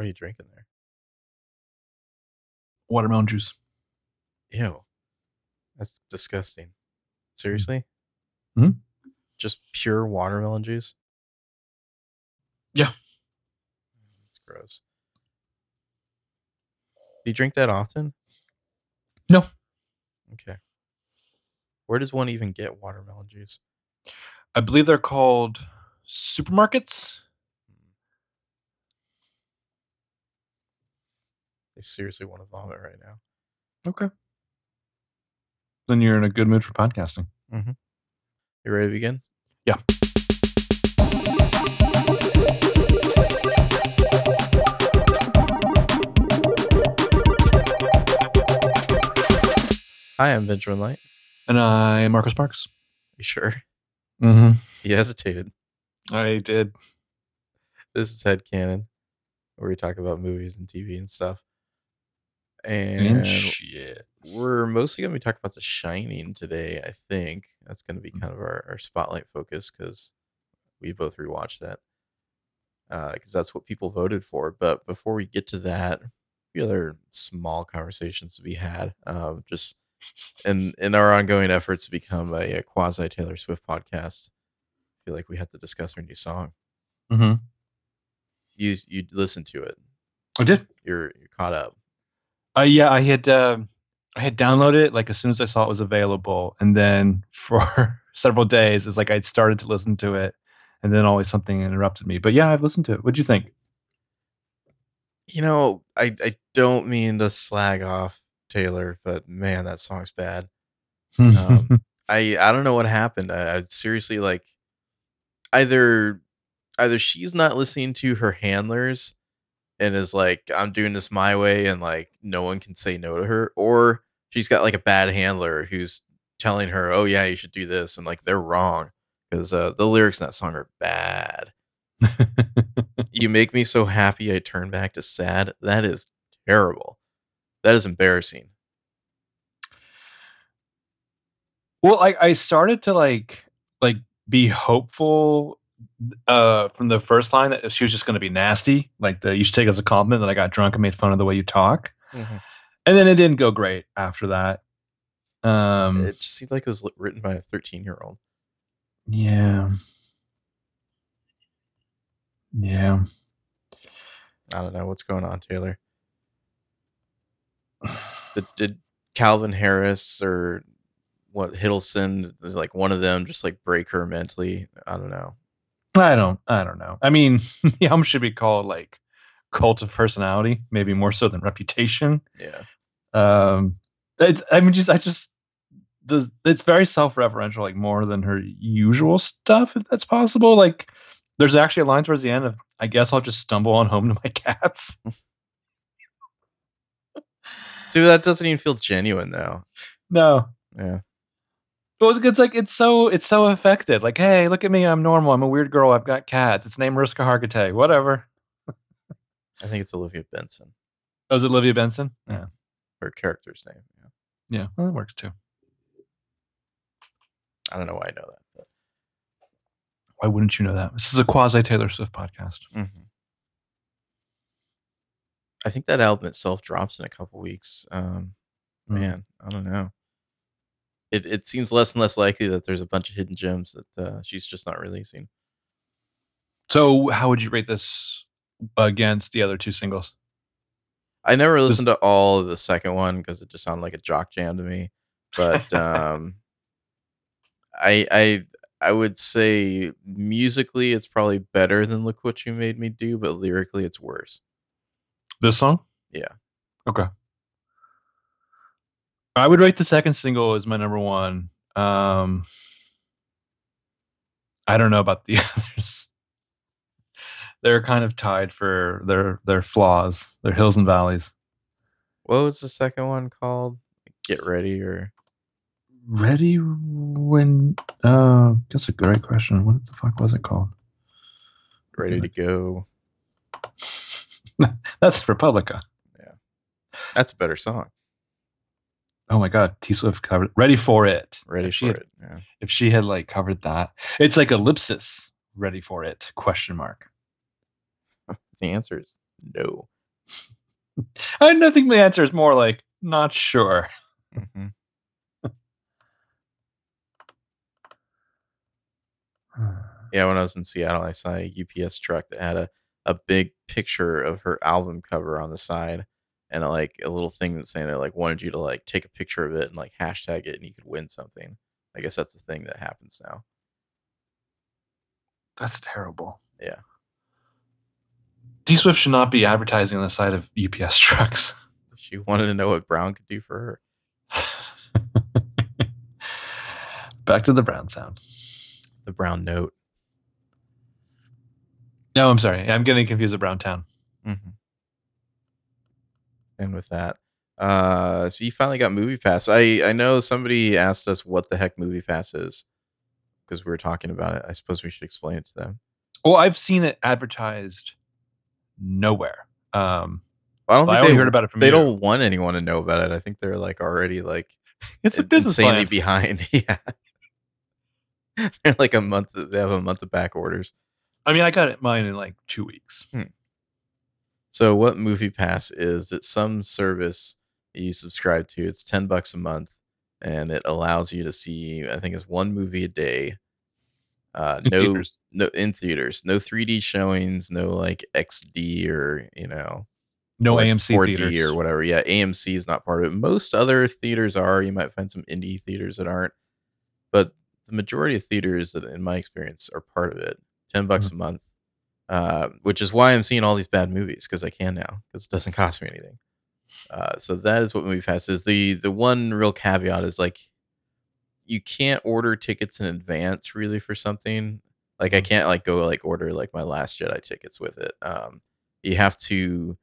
What are you drinking there? Watermelon juice. Ew. That's disgusting. Seriously? Mhm. Just pure watermelon juice? Yeah. That's gross. Do you drink that often? No. Okay. Where does one even get watermelon juice? I believe they're called supermarkets. I seriously want to vomit right now. Okay. Then you're in a good mood for podcasting. You ready to begin? Yeah. Hi, I'm Benjamin Light. And I, am Marcus Parks. You sure? Mm-hmm. He hesitated. I did. This is Head Canon, where we talk about movies and TV and stuff. And shit. we're mostly going to be talking about The Shining today, I think. That's going to be kind of our, our spotlight focus because we both rewatched that. Because that's what people voted for. But before we get to that, a few other small conversations to be had. Um, just in in our ongoing efforts to become a, a quasi Taylor Swift podcast, I feel like we have to discuss her new song. Mm-hmm. You you listened to it. I did. You're you're caught up. Uh, yeah, I had uh, I had downloaded it like as soon as I saw it was available, and then for several days, it's like I'd started to listen to it, and then always something interrupted me. But yeah, I've listened to it. What'd you think? You know, I I don't mean to slag off Taylor, but man, that song's bad. Um, I I don't know what happened. I, I seriously like either either she's not listening to her handlers and is like I'm doing this my way and like no one can say no to her or she's got like a bad handler who's telling her, "Oh yeah, you should do this." And like they're wrong cuz uh, the lyrics in that song are bad. You make me so happy I turn back to sad. That is terrible. That is embarrassing. well, I I started to like like be hopeful uh from the first line that she was just going to be nasty, like the you should take it as a compliment that I got drunk and made fun of the way you talk, and then it didn't go great after that. Um, It just seemed like it was written by a 13-year-old. yeah, yeah. I don't know what's going on, Taylor. Did, did Calvin Harris or what Hiddleston, like one of them, just like break her mentally? I don't know. I don't I don't know. I mean, the album should be called like Cult of Personality, maybe more so than Reputation. Yeah, Um, it's I mean, just I just the it's very self-referential, like more than her usual stuff, if that's possible. Like, there's actually a line towards the end of I guess I'll just stumble on home to my cats. dude, that doesn't even feel genuine though. No, Yeah, but it's, it's like it's so it's so affected. Like, hey, look at me, I'm normal. I'm a weird girl. I've got cats. It's named Mariska Hargitay. Whatever. I think it's Olivia Benson, Oh, is it Olivia Benson? Yeah. Her character's name. Yeah. yeah. Well, that works too. I don't know why I know that. But, Why wouldn't you know that? This is a quasi Taylor Swift podcast. Mhm. I think that album itself drops in a couple weeks. Um, Mm. man, I don't know. It it seems less and less likely that there's a bunch of hidden gems that uh, she's just not releasing. So, how would you rate this against the other two singles? I never This- listened to all of the second one because it just sounded like a jock jam to me. But um, I I I would say musically it's probably better than "Look What You Made Me Do," but lyrically it's worse. This song? Yeah. Okay. I would rate the second single as my number one. Um, I don't know about the others. They're kind of tied for their their flaws, their hills and valleys. What was the second one called? Get ready or Ready when? Uh, that's a great question. What the fuck was it called? ready to go? That's Republica. Yeah, that's a better song. Oh my God, T Swift covered "Ready for It." Ready If she for had- it. Yeah. If she had like covered that, it's like ellipsis. Ready for it? Question mark. The answer is no. I don't think the answer is more like not sure. hmm Yeah, when I was in Seattle, I saw a UPS truck that had a, a big picture of her album cover on the side and a, like a little thing that's saying it like wanted you to like take a picture of it and like hashtag it and you could win something. I guess that's the thing that happens now. That's terrible. Yeah. T Swift should not be advertising on the side of UPS trucks. She wanted to know what Brown could do for her. Back to the Brown sound. The Brown note. No, I'm sorry. I'm getting confused with Brown Town. Mm-hmm. And with that, uh, so you finally got Movie Pass. I I know somebody asked us what the heck Movie Pass is because we were talking about it. I suppose we should explain it to them. Well, I've seen it advertised nowhere. Um, I don't think only they heard about it from they you. don't want anyone to know about it. I think they're like already like It's a in- business insanely plan. behind. yeah, they're like a month. They have a month of back orders. I mean, I got it mine in like two weeks. So what Movie Pass is? It's some service you subscribe to. It's ten bucks a month, and it allows you to see. I think it's one movie a day. Uh, In no, theaters. no in theaters. No 3D showings. No like XD or you know No or AMC 4D theaters. or whatever. Yeah, AMC is not part of it. Most other theaters are. You might find some indie theaters that aren't, but the majority of theaters, that, in my experience, are part of it. Ten bucks Mm-hmm. a month, uh, which is why I'm seeing all these bad movies because I can now because it doesn't cost me anything. Uh, so that is what Movie Pass is. the The one real caveat is like you can't order tickets in advance really for something. Like I can't like go like order like my Last Jedi tickets with it. Um, you have to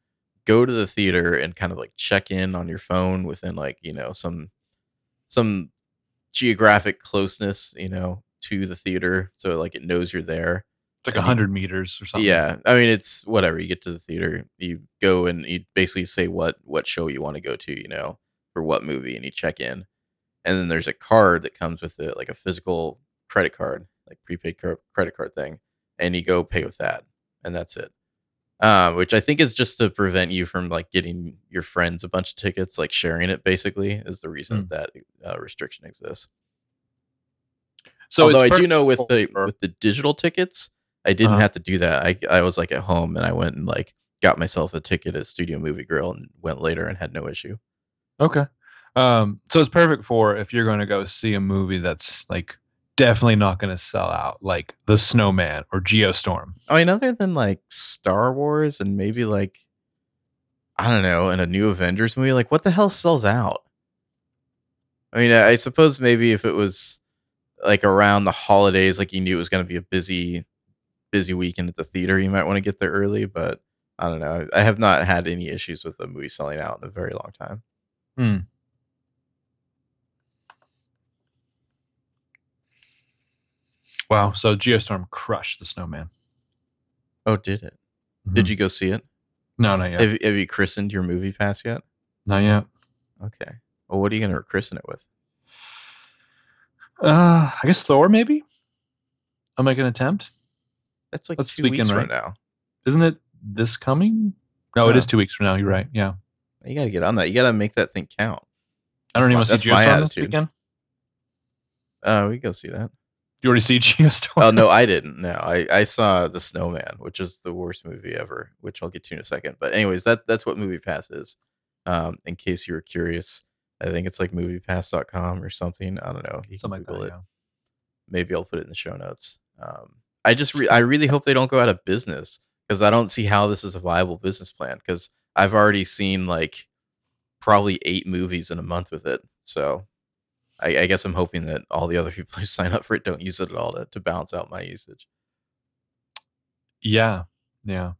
go to the theater and kind of like check in on your phone within like you know some some geographic closeness you know to the theater so like it knows you're there like you- hundred meters or something. yeah i mean it's whatever you get to the theater you go and you basically say what what show you want to go to you know for what movie and you check in and then there's a card that comes with it like a physical credit card like prepaid car- credit card thing and you go pay with that and that's it uh, which i think is just to prevent you from like getting your friends a bunch of tickets like sharing it basically is the reason Mm. that uh, restriction exists So Although I do know with the with the digital tickets, I didn't Uh-huh. have to do that. I I was like at home and I went and like got myself a ticket at Studio Movie Grill and went later and had no issue. Okay. Um, so it's perfect for if you're going to go see a movie that's like definitely not going to sell out, like The Snowman or Geostorm. I mean, other than like Star Wars and maybe like I don't know, in a new Avengers movie, like what the hell sells out? I mean, I, I suppose maybe if it was like around the holidays, like you knew it was going to be a busy, busy weekend at the theater, you might want to get there early. But I don't know. I have not had any issues with a movie selling out in a very long time. Hmm. Wow. So Geostorm crushed The Snowman. Oh, did it? Did Mhm. you go see it? No, not yet. Have, have you christened your movie pass yet? not yet. Okay. Well, what are you going to christen it with? Uh, I guess Thor, maybe? I'll make an attempt. That's like That's two weekend, weeks from right? now. Isn't it this coming? No, it is two weeks from now. You're right. Yeah. You got to get on that. You got to make that thing count. I don't That's even my- want that's see my Geostorm this attitude. weekend. Uh, we can go see that. You already see Geostorm? Oh no, I didn't. No, I I saw the Snowman, which is the worst movie ever, which I'll get to in a second. But anyways, that that's what Movie Pass is. Um, in case you were curious, I think it's like MoviePass.com or something. I don't know. You Something like Google that. it. Yeah. Maybe I'll put it in the show notes. Um, I just re- I really hope they don't go out of business because I don't see how this is a viable business plan. Because I've already seen like probably eight movies in a month with it. So I, I guess I'm hoping that all the other people who sign up for it don't use it at all to, to balance out my usage. Yeah. Yeah.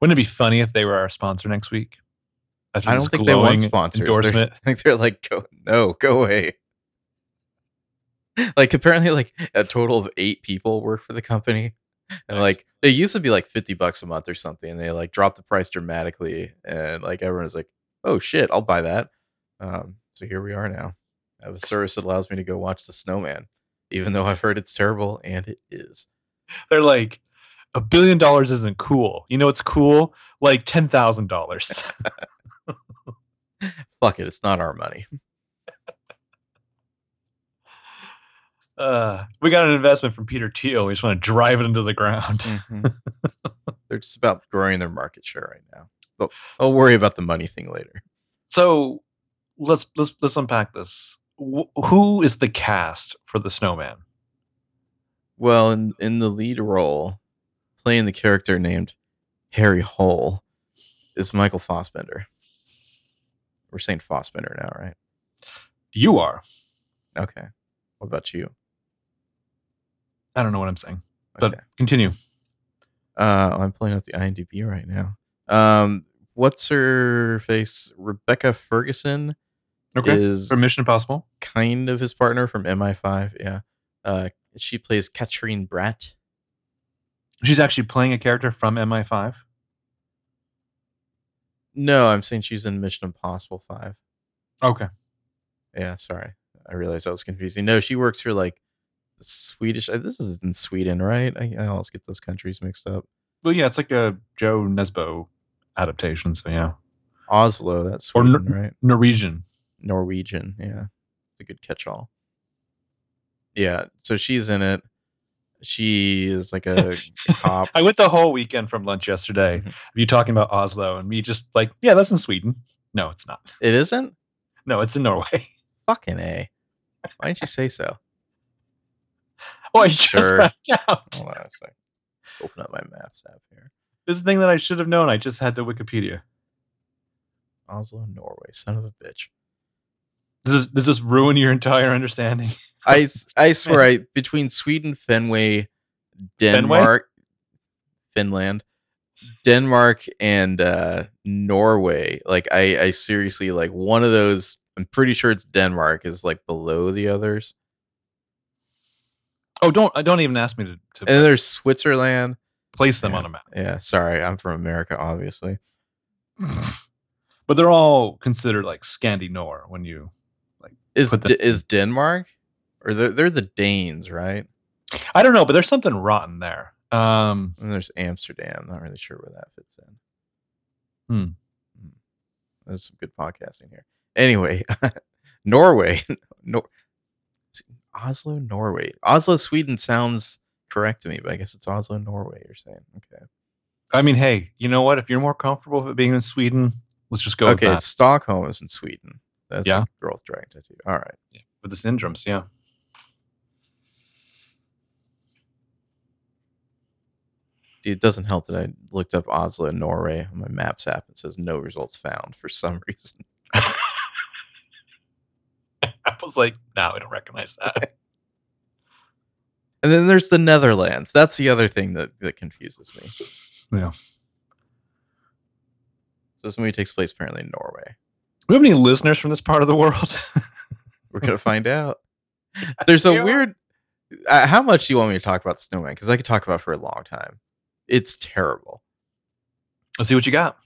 Wouldn't it be funny if they were our sponsor next week? I don't think they want sponsors. They're- I think they're like, go no, go away. like apparently, like a total of eight people work for the company, and like they used to be like fifty bucks a month or something. And they like dropped the price dramatically, and like everyone is like, oh shit, I'll buy that. Um, so here we are now. I have a service that allows me to go watch The Snowman, even though I've heard it's terrible, and it is. They're like, a billion dollars isn't cool. You know what's cool? like ten thousand dollars. Fuck it, it's not our money. Uh, we got an investment from Peter Thiel. We just want to drive it into the ground. Mm-hmm. They're just about growing their market share right now. They'll, I'll worry about the money thing later. So let's let's let's unpack this. Wh- who is the cast for the Snowman? Well, in in the lead role, playing the character named Harry Hole, is Michael Fossbender. We're saying Fossbender now, right? You are. Okay. What about you? I don't know what I'm saying, Okay. but continue. Uh, I'm pulling up the IMDb right now. Um, what's her face? Rebecca Ferguson Okay. is For Mission Impossible. kind of his partner from MI5. Yeah. Uh, she plays Katrine Bratt. She's actually playing a character from MI5. No, I'm saying she's in Mission Impossible 5. Okay. Yeah, sorry. I realized I was confusing. No, she works for like Swedish. uh, This is in Sweden, right? I, I always get those countries mixed up. Well, yeah, it's like a Jo Nesbø adaptation. So yeah, Oslo, that's Or Sweden, Nor- right? Norwegian. Norwegian. Yeah, it's a good catch-all. Yeah, so she's in it. She is like a cop. I went the whole weekend from lunch yesterday. Mhm. You talking about Oslo and me just like, yeah, that's in Sweden. No, it's not. It isn't No, it's in Norway. fucking a. Why didn't you say so? Oh, I just Sure. found out. Hold on a sec. Open up my maps app here. This is the thing that I should have known. I just had the Wikipedia. Oslo, Norway. Son of a bitch. Does this, does this ruin your entire understanding? I, I swear, I between Sweden, Fenway, Denmark, Finland, Denmark, and uh, Norway. Like I, I seriously like one of those. I'm pretty sure it's Denmark is like below the others, Oh, don't uh, don't even ask me to, and to then there's Switzerland. place them yeah. on a map. Yeah, sorry, I'm from America, obviously. But they're all considered like Scandinor when you. like. Is D- is Denmark or they're they're the Danes, right? I don't know, but there's something rotten there. Um, And there's Amsterdam. Not really sure where that fits in. Hmm. Hmm. There's some good podcasting here. Anyway, Norway, Nor- Oslo, Norway, Oslo, Sweden sounds correct to me, but I guess it's Oslo, Norway. You're saying okay? I mean, hey, you know what? If you're more comfortable with it being in Sweden, let's just go with okay. Stockholm is in Sweden. That's Yeah. yeah. growth dragon tattoo. All right. With the syndromes, yeah. Dude, it doesn't help that I looked up Oslo, Norway on my Maps app. It says no results found for some reason. I was like, no, I don't recognize that. And then there's the Netherlands. That's the other thing that, that confuses me. yeah. So this movie takes place apparently in Norway. We have any listeners from this part of the world? We're gonna find out. There's a weird. Uh, how much do you want me to talk about Snowman? Because I could talk about it for a long time. It's terrible. Let's see what you got.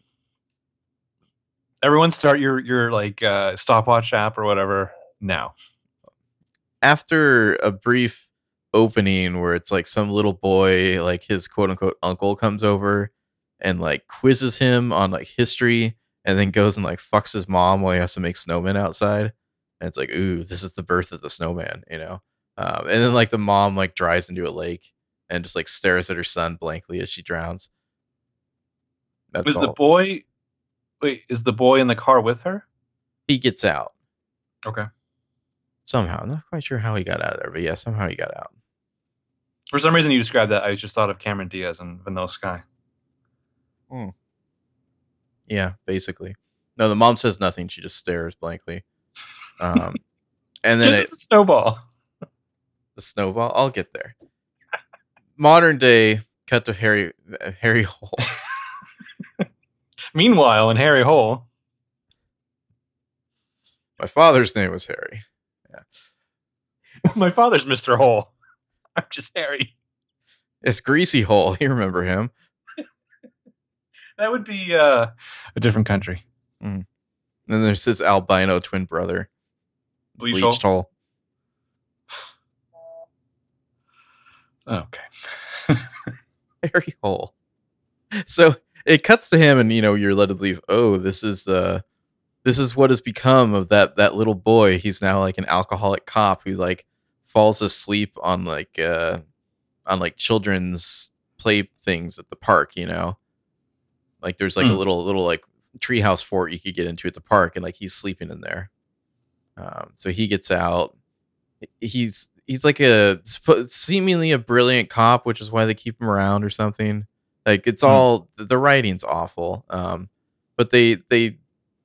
Everyone, start your your like uh, stopwatch app or whatever now. After a brief opening where it's like some little boy, like his quote unquote uncle, comes over and like quizzes him on like history, and then goes and like fucks his mom while he has to make snowmen outside. And it's like, ooh, this is the birth of the snowman, you know. Um, and then like the mom like drives into a lake and just like stares at her son blankly as she drowns. That's is all. the boy? Wait, is the boy in the car with her? he gets out Okay. Somehow. I'm not quite sure how he got out of there, but yeah, somehow he got out. For some reason, you described that. I just thought of Cameron Diaz and Vanilla Sky. Yeah, basically. No, the mom says nothing. She just stares blankly. Um, and then it, snowball. the snowball. I'll get there. Modern day cut to Harry Harry Hole. Meanwhile, in Harry Hole, My father's name was Harry. my father's Mr. Hole. I'm just Harry. It's Greasy Hole. You remember him? That would be uh, a different country. And then there's his albino twin brother, Bleach, Bleached Hole. Hole. Okay. Harry Hole. So it cuts to him, and you know you're led to believe, oh, this is uh this is what has become of that that little boy. He's now like an alcoholic cop who like falls asleep on like uh on like children's play things at the park. You know, like there's like a Hmm. little little like treehouse fort you could get into at the park, and like he's sleeping in there. Um, so he gets out. He's he's like a seemingly a brilliant cop, which is why they keep him around or something. Like it's Hmm. all the the writing's awful. Um, but they they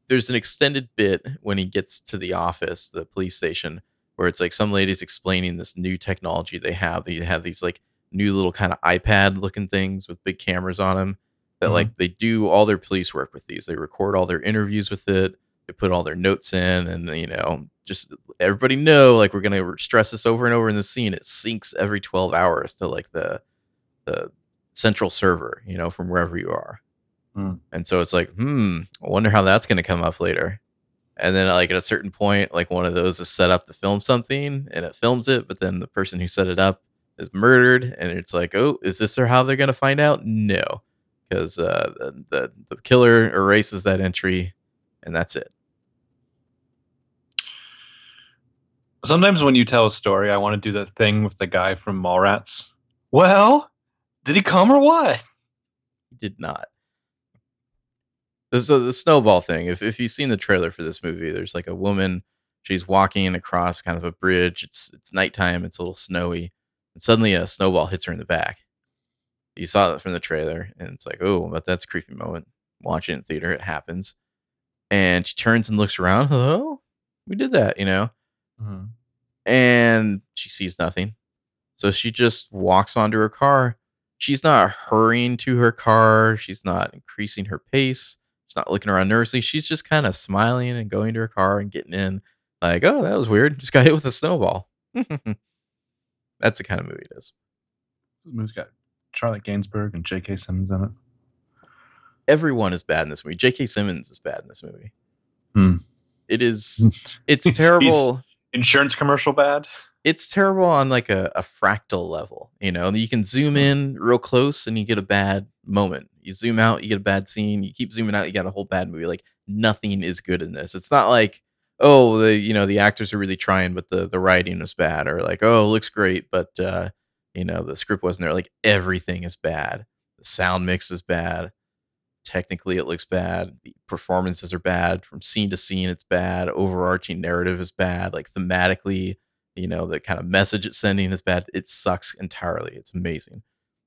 there's an extended bit when he gets to the office, the police station, where it's like some lady's explaining this new technology they have. They have these like new little kind of iPad looking things with big cameras on them that Mhm. like they do all their police work with these. They record all their interviews with it. They put all their notes in, and you know, just everybody know like we're gonna stress this over and over in the scene. It syncs every twelve hours to like the the central server, you know, from wherever you are. Hmm. And so it's like, hmm, I wonder how that's gonna come up later. And then like at a certain point, like one of those is set up to film something and it films it, but then the person who set it up is murdered, and it's like, oh, is this or how they're gonna find out? No, because uh, the, the the killer erases that entry, and that's it. Sometimes when you tell a story, I want to do that thing with the guy from Mallrats. Well, did he come or what? He did not. This is the snowball thing. If if you've seen the trailer for this movie, there's like a woman. She's walking across kind of a bridge. It's it's nighttime. It's a little snowy, and suddenly a snowball hits her in the back. You saw that from the trailer, and it's like, oh, but that's a creepy moment. Watching it in theater, it happens, and she turns and looks around. Hello, we did that, you know, mm-hmm. and she sees nothing. So she just walks onto her car. She's not hurrying to her car. She's not increasing her pace. She's not looking around nervously. She's just kind of smiling and going to her car and getting in. Like, oh, that was weird. Just got hit with a snowball. That's the kind of movie it is. The movie's got Charlotte Gainsbourg and J.K. Simmons in it. Everyone is bad in this movie. J.K. Simmons is bad in this movie. Hmm. It is. It's terrible. Insurance commercial bad. it's terrible on like a, a fractal level. You know, you can zoom in real close and you get a bad moment. You zoom out, you get a bad scene. You keep zooming out, you got a whole bad movie. Like nothing is good in this. It's not like oh the you know the actors are really trying, but the the writing was bad, or like oh it looks great, but uh, you know the script wasn't there. Like everything is bad. The sound mix is bad. Technically, it looks bad. The performances are bad from scene to scene. It's bad. Overarching narrative is bad. Like thematically, you know the kind of message it's sending is bad it sucks entirely it's amazing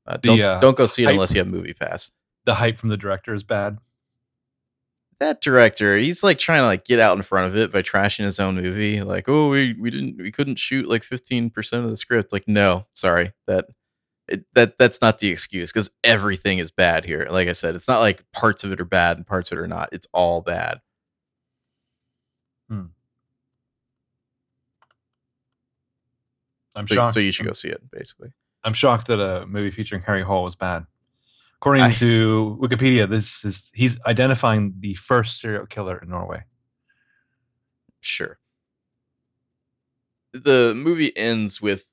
uh, don't, uh, don't go see it hype- unless you have movie pass. The hype from the director is bad. that director he's like trying to like get out in front of it by trashing his own movie. Like oh we, we didn't we couldn't shoot like 15% of the script. Like no sorry. That it, that that's not the excuse because everything is bad here. Like i said it's not like parts of it are bad and parts of it are not. It's all bad. I'm so, shocked. so you should go see it basically I'm shocked that a movie featuring Harry Hole was bad. According I- to Wikipedia, this is he's identifying the first serial killer in Norway. Sure. The movie ends with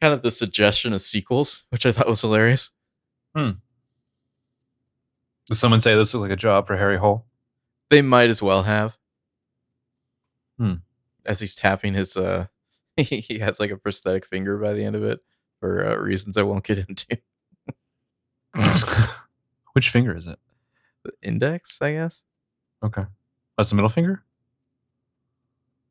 kind of the suggestion of sequels, which I thought was hilarious. Hmm. Does someone say this looks like a job for Harry Hole? They might as well have. Hmm. As he's tapping his uh he has like a prosthetic finger by the end of it for uh, reasons I won't get into. Which finger is it? The index, I guess. Okay, that's the middle finger.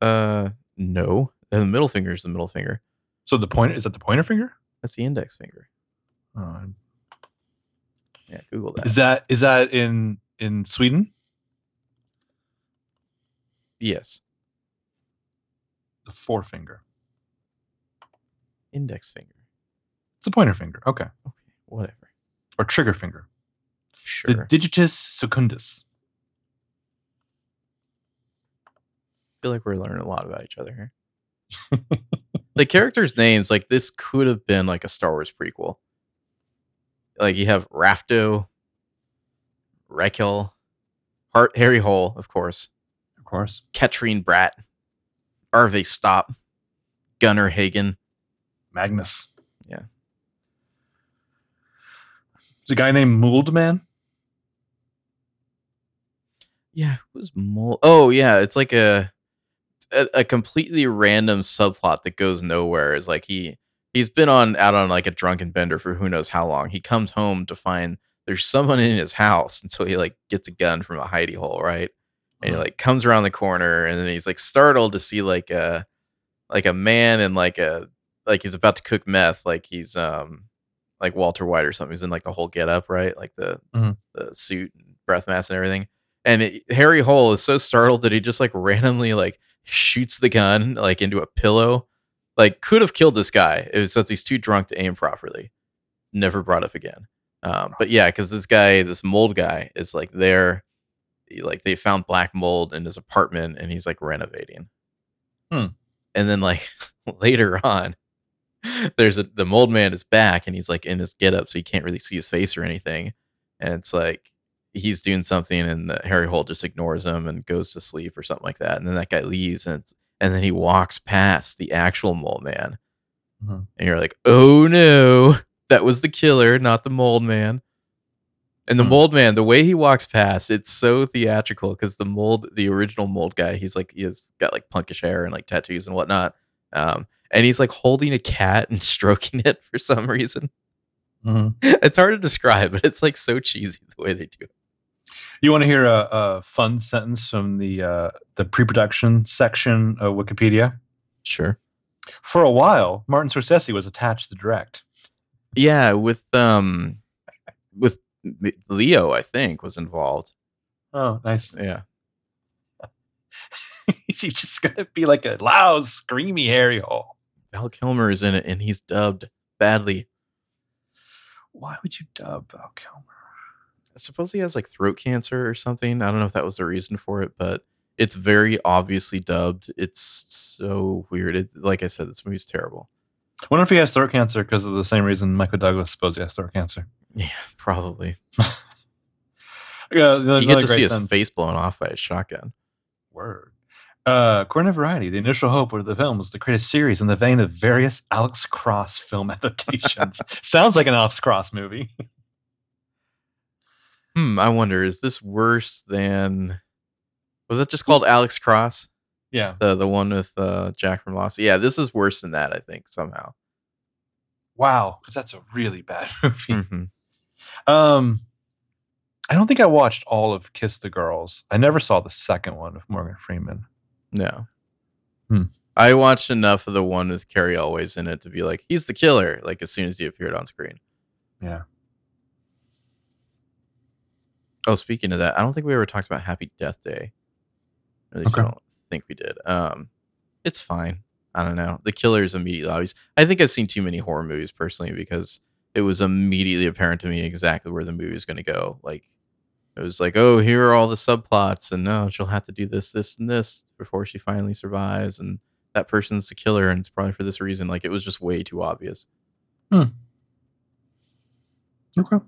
Uh no. The middle finger is the middle finger. So the pointer is that the pointer finger? That's the index finger. Oh, Yeah, Google that. is that is that in in Sweden? yes. The forefinger. Index finger. It's the pointer finger. Okay, Okay, whatever. or trigger finger. Sure. The digitus secundus. I feel like we're learning a lot about each other here. the characters' names, like this could have been like a Star Wars prequel. Like you have Rafto, Rekel, Hart, Harry Hole, of course, Of course. Katrine Bratt, Arve Stop, Gunnar Hagen. Magnus. Yeah. There's a guy named Mouldman. Yeah, who's mold? Oh yeah, it's like a, a a completely random subplot that goes nowhere. Is like he he's been on out on like a drunken bender for who knows how long. He comes home to find there's someone in his house, and so he like gets a gun from a hidey hole, right? And he Mhm. like comes around the corner, and then he's like startled to see like a like a man and like a like he's about to cook meth, like he's um like Walter White or something. He's in like the whole get up, right? Like the Mhm. the suit and breath mask and everything. And it, Harry Hole is so startled that he just like randomly like shoots the gun like into a pillow. Like could have killed this guy. It was that he's too drunk to aim properly. Never brought up again. Um, but yeah, because this guy, this mold guy, is like there. Like they found black mold in his apartment, and he's like renovating. Hmm. And then like later on, there's a the mold man is back, and he's like in his get up, so you can't really see his face or anything. And it's like he's doing something, and the, Harry Hole just ignores him and goes to sleep or something like that. And then that guy leaves, and it's, and then he walks past the actual mold man, Mhm. and you're like, oh no, that was the killer, not the mold man. And the Hmm. mold man, the way he walks past, it's so theatrical because the mold, the original mold guy, he's like he has got like punkish hair and like tattoos and whatnot. Um, and he's like holding a cat and stroking it for some reason. Mhm. It's hard to describe, but it's like so cheesy the way they do it. You want to hear a, a fun sentence from the uh, the pre-production section of Wikipedia? Sure. For a while, Martin Scorsese was attached to direct. Yeah, with um, with Leo, I think was involved. Oh, nice. Yeah. Is he just gonna be like a loud, screamy Harry Hole? Val Kilmer is in it, and he's dubbed badly. Why would you dub Val Kilmer? I suppose he has like throat cancer or something. I don't know if that was the reason for it, but it's very obviously dubbed. It's so weird. It, like I said, this movie's terrible. I wonder if he has throat cancer because of the same reason Michael Douglas supposed he has throat cancer. Yeah, probably. Yeah, You get to see his face blown off by a shotgun. Word. Uh, according to Variety, the initial hope of the film was to create a series in the vein of various Alex Cross film adaptations. Sounds like an Alex Cross movie. Hmm. I wonder, is this worse than? Was it just called Alex Cross? Yeah. The the one with uh, Jack from Lost. Yeah, this is worse than that. I think somehow. Wow, because that's a really bad movie. hmm Um, I don't think I watched all of Kiss the Girls. I never saw the second one with Morgan Freeman. No. Hmm. I watched enough of the one with Cary Elwes in it to be like, he's the killer. Like as soon as he appeared on screen. Yeah. Oh, speaking of that, I don't think we ever talked about Happy Death Day. At least Okay. I don't think we did. Um, it's fine. I don't know. The killer is immediately obvious. I think I've seen too many horror movies personally because it was immediately apparent to me exactly where the movie was going to go. Like it was like, oh, here are all the subplots, and no, she'll have to do this, this, and this before she finally survives, and that person's the killer, and it's probably for this reason. Like it was just way too obvious. Hmm. Okay.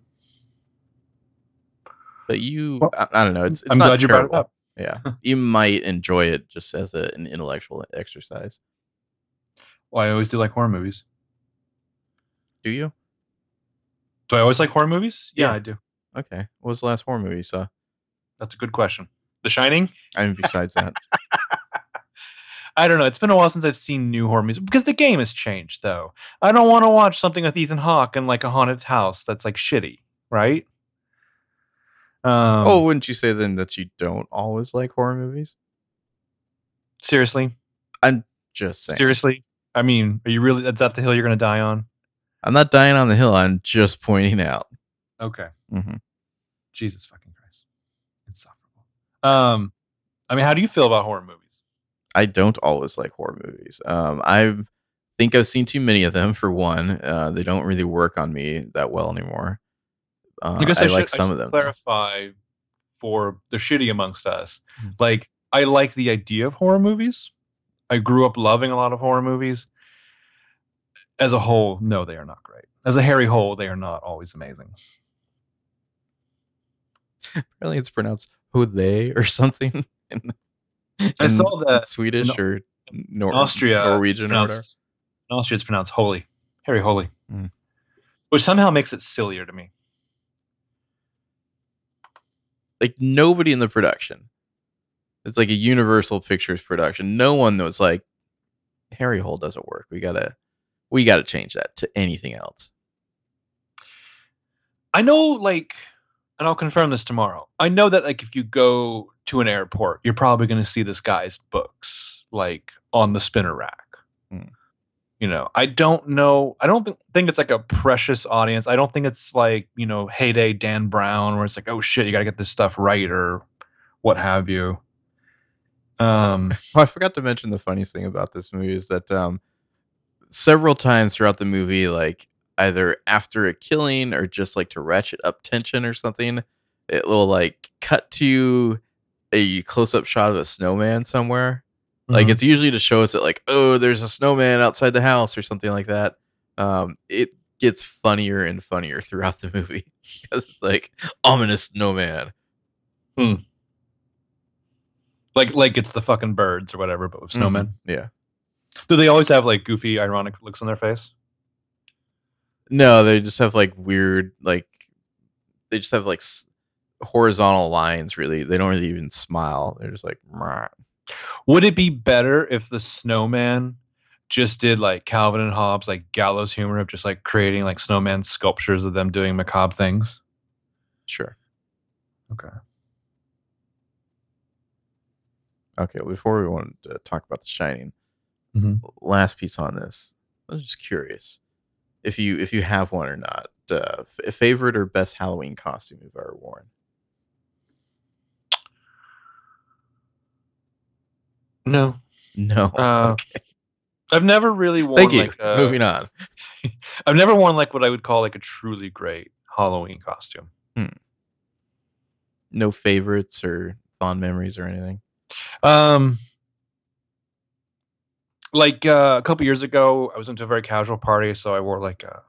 But you, Well, I, I don't know. It's, it's I'm not glad you brought it terrible. up. Yeah, you might enjoy it just as a, an intellectual exercise. Well, I always do like horror movies. Do you? Do I always like horror movies? Yeah, Yeah. I do. Okay. What was the last horror movie you saw? That's a good question. The Shining? I mean, besides that, I don't know. It's been a while since I've seen new horror movies because the game has changed, though. I don't want to watch something with Ethan Hawke and like a haunted house that's like shitty, right? Um, oh, wouldn't you say then that you don't always like horror movies? seriously, I'm Just saying. seriously. I mean, are you really? Is that the hill you're going to die on? I'm not dying on the hill. I'm just pointing out. Okay. Hmm Jesus fucking Christ, insufferable. Um, I mean, how do you feel about horror movies? I don't always like horror movies. Um, I think I've seen too many of them. For one, uh, they don't really work on me that well anymore. Uh, I guess I, I, like should, some I of them. Clarify for the shitty amongst us. Hmm. Like, I like the idea of horror movies. I grew up loving a lot of horror movies. As a whole, no, they are not great. As a hairy whole, they are not always amazing. Apparently, it's pronounced who "they" or something. In, I saw that Swedish in- or Nor- In Austria, Norwegian or whatever. pronounced, in Austria, it's pronounced holy, Harry holy, Hmm. which somehow makes it sillier to me. like nobody in the production It's like a Universal Pictures production. No one was like, Harry Hole doesn't work. We gotta, we gotta change that to anything else. I know, like, and I'll confirm this tomorrow. I know that, like, if you go to an airport, you're probably going to see this guy's books, like, on the spinner rack. Hmm. You know, I don't know. I don't th- think it's like a precious audience. I don't think it's like, you know, heyday Dan Brown, where it's like, oh shit, you got to get this stuff right or what have you. Um, Well, I forgot to mention the funniest thing about this movie is that um, several times throughout the movie, like either after a killing or just like to ratchet up tension or something, it will like cut to a close up shot of a snowman somewhere. Like mhm. it's usually to show us that like, oh, there's a snowman outside the house or something like that. Um, it gets funnier and funnier throughout the movie because it's like ominous snowman. Hmm. like, like it's the fucking birds or whatever, but with snowmen. Mhm. Yeah. Do they always have like goofy, ironic looks on their face? No, they just have like weird, like they just have like s- horizontal lines. Really, they don't really even smile. They're just like, "Meh." Would it be better if the snowman just did like Calvin and Hobbes, like gallows humor of just like creating like snowman sculptures of them doing macabre things? sure. Okay. Okay, before we want to talk about The Shining, Mhm. last piece on this. I was just curious if you if you have one or not. Uh, f- favorite or best Halloween costume you've ever worn? No. No. Uh, okay. I've never really worn Thank you. like uh, Moving on. I've never worn like what I would call like a truly great Halloween costume. No favorites or fond memories or anything. Um like uh, a couple years ago I was into a very casual party, so I wore like a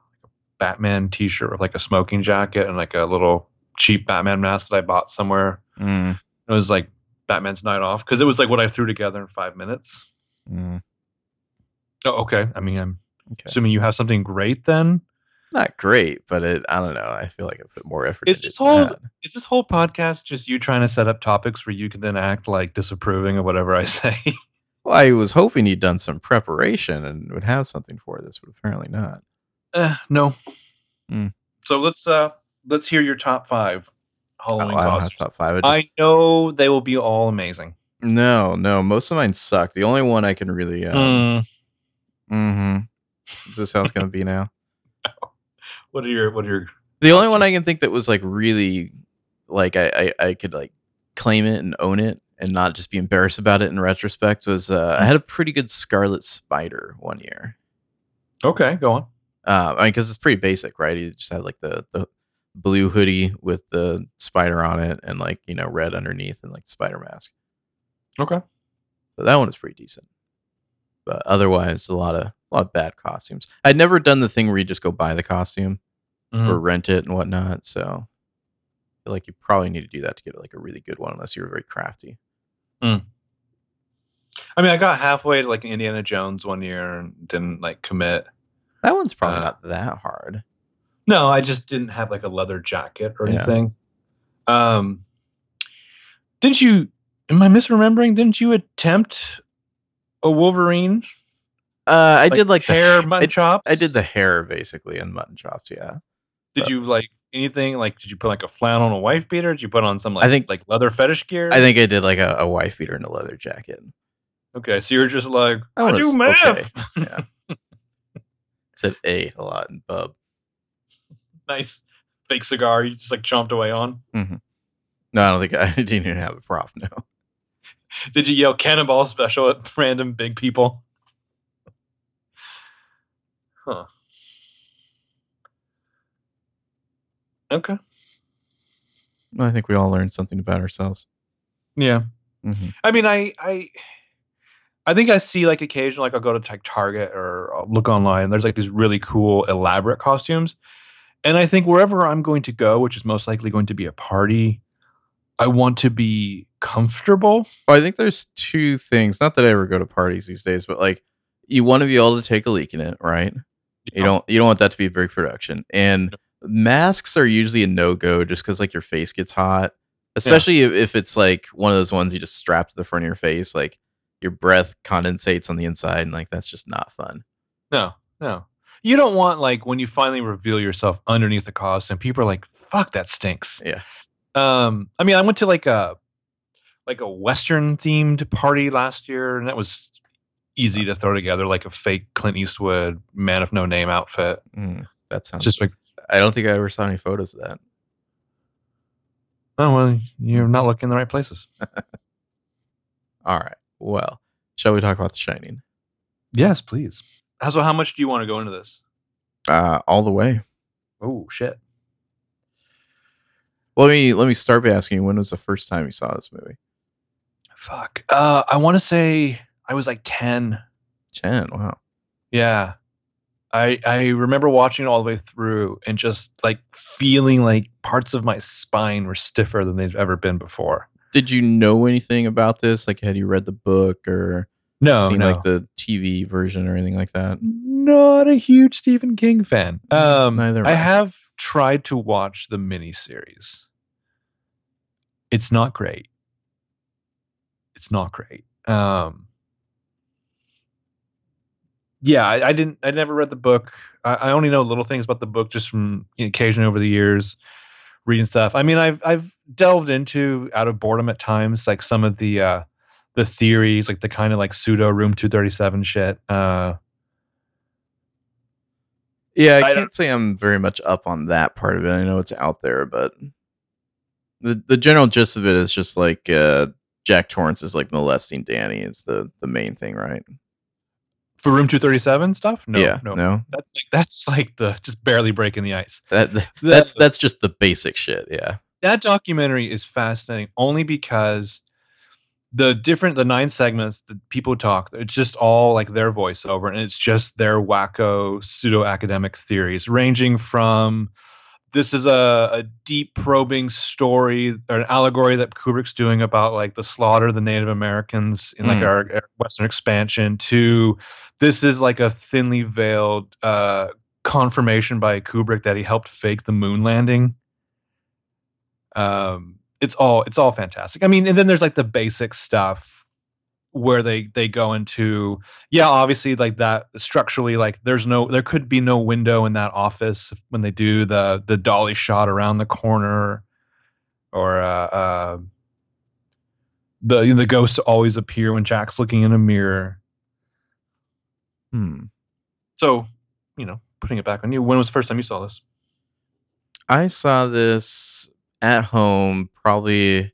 Batman t-shirt with like a smoking jacket and like a little cheap Batman mask that I bought somewhere. Mm, It was like Batman's night off because it was like what I threw together in five minutes. mm, Oh, okay. I mean, I'm okay. assuming you have something great then. Not great, but it. I don't know. I feel like I put more effort. Is this whole is this whole podcast just you trying to set up topics where you can then act like disapproving of whatever I say? Well, I was hoping you'd done some preparation and would have something for this, but apparently not. Eh, no. Hmm. So let's uh let's hear your top five Oh, Halloween I don't have top five. I just, I know they will be all amazing. no, no. Most of mine suck. The only one I can really. Um, Hmm. mhm. Is this how it's gonna be now? What are your what are your The only one I can think that was like really, like I, I, I could like claim it and own it and not just be embarrassed about it in retrospect was uh, I had a pretty good Scarlet Spider one year. Okay, go on. Uh, I mean, because it's pretty basic, right? He just had like the the blue hoodie with the spider on it and like you know red underneath and like the spider mask. Okay. So that one was pretty decent. But otherwise, a lot of a lot of bad costumes. I'd never done the thing where you just go buy the costume Mhm. or rent it and whatnot. So I feel like you probably need to do that to get like a really good one, unless you're very crafty. I mean, I got halfway to like Indiana Jones one year and didn't like commit. That one's probably Uh, not that hard. No, I just didn't have like a leather jacket or Yeah. anything. Um, didn't you? Am I misremembering? Didn't you attempt a Wolverine? Uh, I did like hair, ha- mutton I, chops. I did the hair basically and mutton chops. Yeah, Did you like anything? Like, did you put like a flannel on a wife beater? Did you put on some like I think- like leather fetish gear? I think I did like a, a wife beater and a leather jacket. Okay, so you're just like I was do math. okay. Yeah, said a a lot in bub. nice fake cigar. You just like chomped away on. Mm-hmm. No, I don't think I didn't even have a prop. No. Did you yell cannonball special at random big people? Huh. Okay. I think we all learned something about ourselves. Yeah. hmm I mean, I, I, I think I see like occasionally, like I'll go to like Target or I'll look online. There's like these really cool, elaborate costumes, and I think wherever I'm going to go, which is most likely going to be a party, I want to be comfortable. Well, I think there's two things. Not that I ever go to parties these days, but like you want to be able to take a leak in it, right? You don't you don't want that to be a big production. And masks are usually a no go just because like your face gets hot especially if, if it's like one of those ones you just strap to the front of your face, like your breath condensates on the inside, and like that's just not fun. No, no. You don't want like when you finally reveal yourself underneath the costume, people are like, "Fuck, that stinks." Yeah. Um, I mean, I went to like a like a Western themed party last year, and that was easy to throw together, like a fake Clint Eastwood Man of No Name outfit. Mm, that sounds Just like, I don't think I ever saw any photos of that. oh well, you're not looking in the right places. All right. Well, shall we talk about The Shining? Yes, please. So, how much do you want to go into this? Uh, all the way. Oh shit. Let me let me start by asking you when was the first time you saw this movie? Fuck. Uh, I want to say I was like ten. Ten. Wow. Yeah. I I remember watching it all the way through and just like feeling like parts of my spine were stiffer than they've ever been before. Did you know anything about this? Like, had you read the book or No, seen no. like the TV version or anything like that? not a huge Stephen King fan. Um, Neither I. have tried to watch the miniseries. It's not great. It's not great. Um, yeah, I, I didn't. I never read the book. I, I only know little things about the book just from you know, occasionally over the years reading stuff. I mean, I've I've delved into out of boredom at times, like some of the uh, the theories, like the kind of like pseudo Room Two Thirty Seven shit. Uh, Yeah, I, I can't say I'm very much up on that part of it. I know it's out there, but the the general gist of it is just like uh, Jack Torrance is like molesting Danny is the the main thing, right? For room 237 stuff? No yeah, no, no, that's like that's like the just barely breaking the ice. That that's that's just the basic shit. Yeah, that documentary is fascinating only because the different the nine segments that people talk it's just all like their voiceover and it's just their wacko pseudo academic theories ranging from this is a, a deep probing story or an allegory that Kubrick's doing about like the slaughter of the Native Americans in like Mm. our, our Western expansion to this is like a thinly veiled uh, confirmation by Kubrick that he helped fake the moon landing. Um, it's all it's all fantastic. I mean, and then there's like the basic stuff where they they go into yeah, obviously like that structurally like there's no there could be no window in that office when they do the the dolly shot around the corner or uh, uh the the ghosts always appear when Jack's looking in a mirror. hmm. So, you know, putting it back on you, when was the first time you saw this? I saw this at home, probably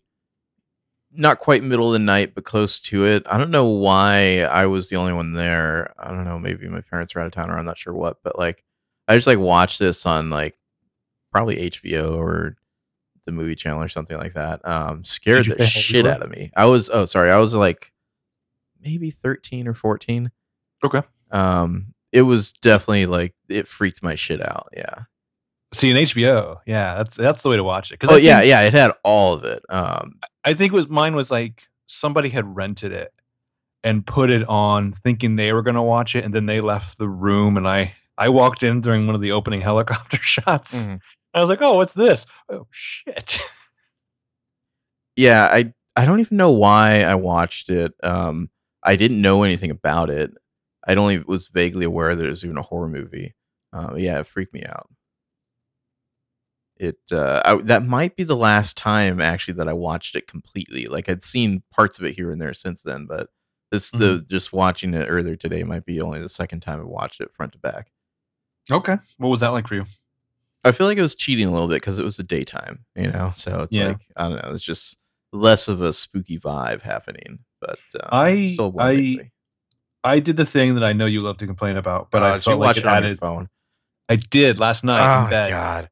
not quite middle of the night, but close to it. I don't know why I was the only one there. I don't know. Maybe my parents were out of town, or I'm not sure what. But like, I just like watched this on like probably HBO or the movie channel or something like that. Um, scared the say how old you shit out of me. I was oh sorry, I was like maybe 13 or 14. Okay. Um, it was definitely like it freaked my shit out. Yeah. See an HBO. Yeah, that's that's the way to watch it. Oh I yeah, think- yeah. It had all of it. Um, I think it was mine was like somebody had rented it and put it on thinking they were going to watch it and then they left the room and I I walked in during one of the opening helicopter shots. Mhm. I was like, "Oh, what's this?" Oh shit. yeah i i don't even know why i watched it um i didn't know anything about it i only was vaguely aware that it was even a horror movie uh, yeah it freaked me out it uh I, that might be the last time actually that i watched it completely like i'd seen parts of it here and there since then but this the just watching it earlier today might be only the second time i watched it front to back Okay. What was that like for you? I feel like it was cheating a little bit because it was the daytime, you know. So it's Yeah. like I don't know. It's just less of a spooky vibe happening, but uh, I- still I-. I did the thing that I know you love to complain about, but Uh, I felt like it it on your added. phone. I did last night Oh god.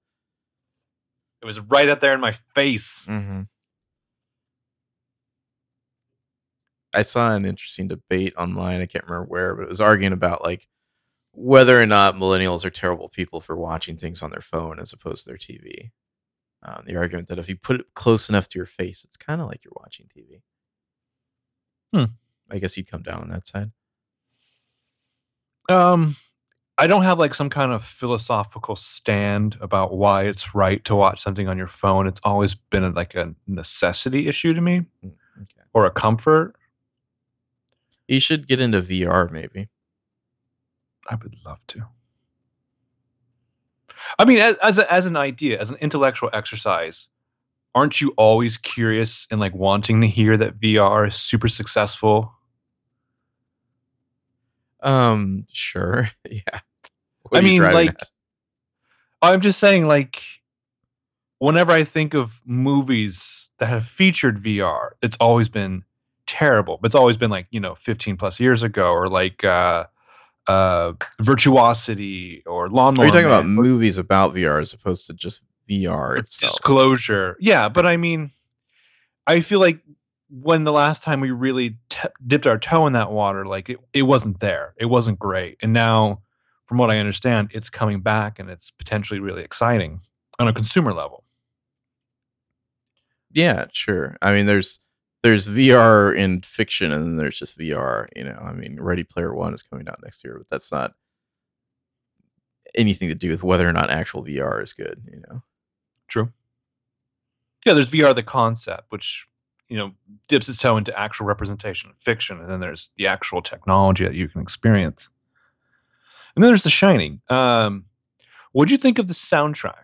It was right up there in my face. hmm I saw an interesting debate online. I can't remember where, but it was arguing about like whether or not millennials are terrible people for watching things on their phone as opposed to their TV. Um, the argument that if you put it close enough to your face, it's kind of like you're watching TV. Hmm. I guess you'd come down on that side. Um, I don't have like some kind of philosophical stand about why it's right to watch something on your phone. It's always been like a necessity issue to me Mm, Okay. or a comfort. You should get into VR maybe. I would love to. I mean, as as, a, as an idea, as an intellectual exercise, aren't you always curious and like wanting to hear that VR is super successful? Um, sure. yeah. I mean, like, at? I'm just saying, like, whenever I think of movies that have featured VR, it's always been terrible. But it's always been like, you know, 15 plus years ago, or like uh, uh, Virtuosity or Lawnmower. Are you talking about Man, or movies about VR as opposed to just VR itself? Disclosure. Yeah, but I mean, I feel like when the last time we really t- dipped our toe in that water, like it, it wasn't there. It wasn't great. And now, from what I understand, it's coming back and it's potentially really exciting on a consumer level. Yeah, sure. I mean, there's there's VR in fiction, and then there's just VR. You know, I mean, Ready Player One is coming out next year, but that's not anything to do with whether or not actual VR is good. You know, True. Yeah, there's VR the concept, which you know dips its toe into actual representation of fiction, and then there's the actual technology that you can experience. And then there's The Shining. Um, what do you think of the soundtrack?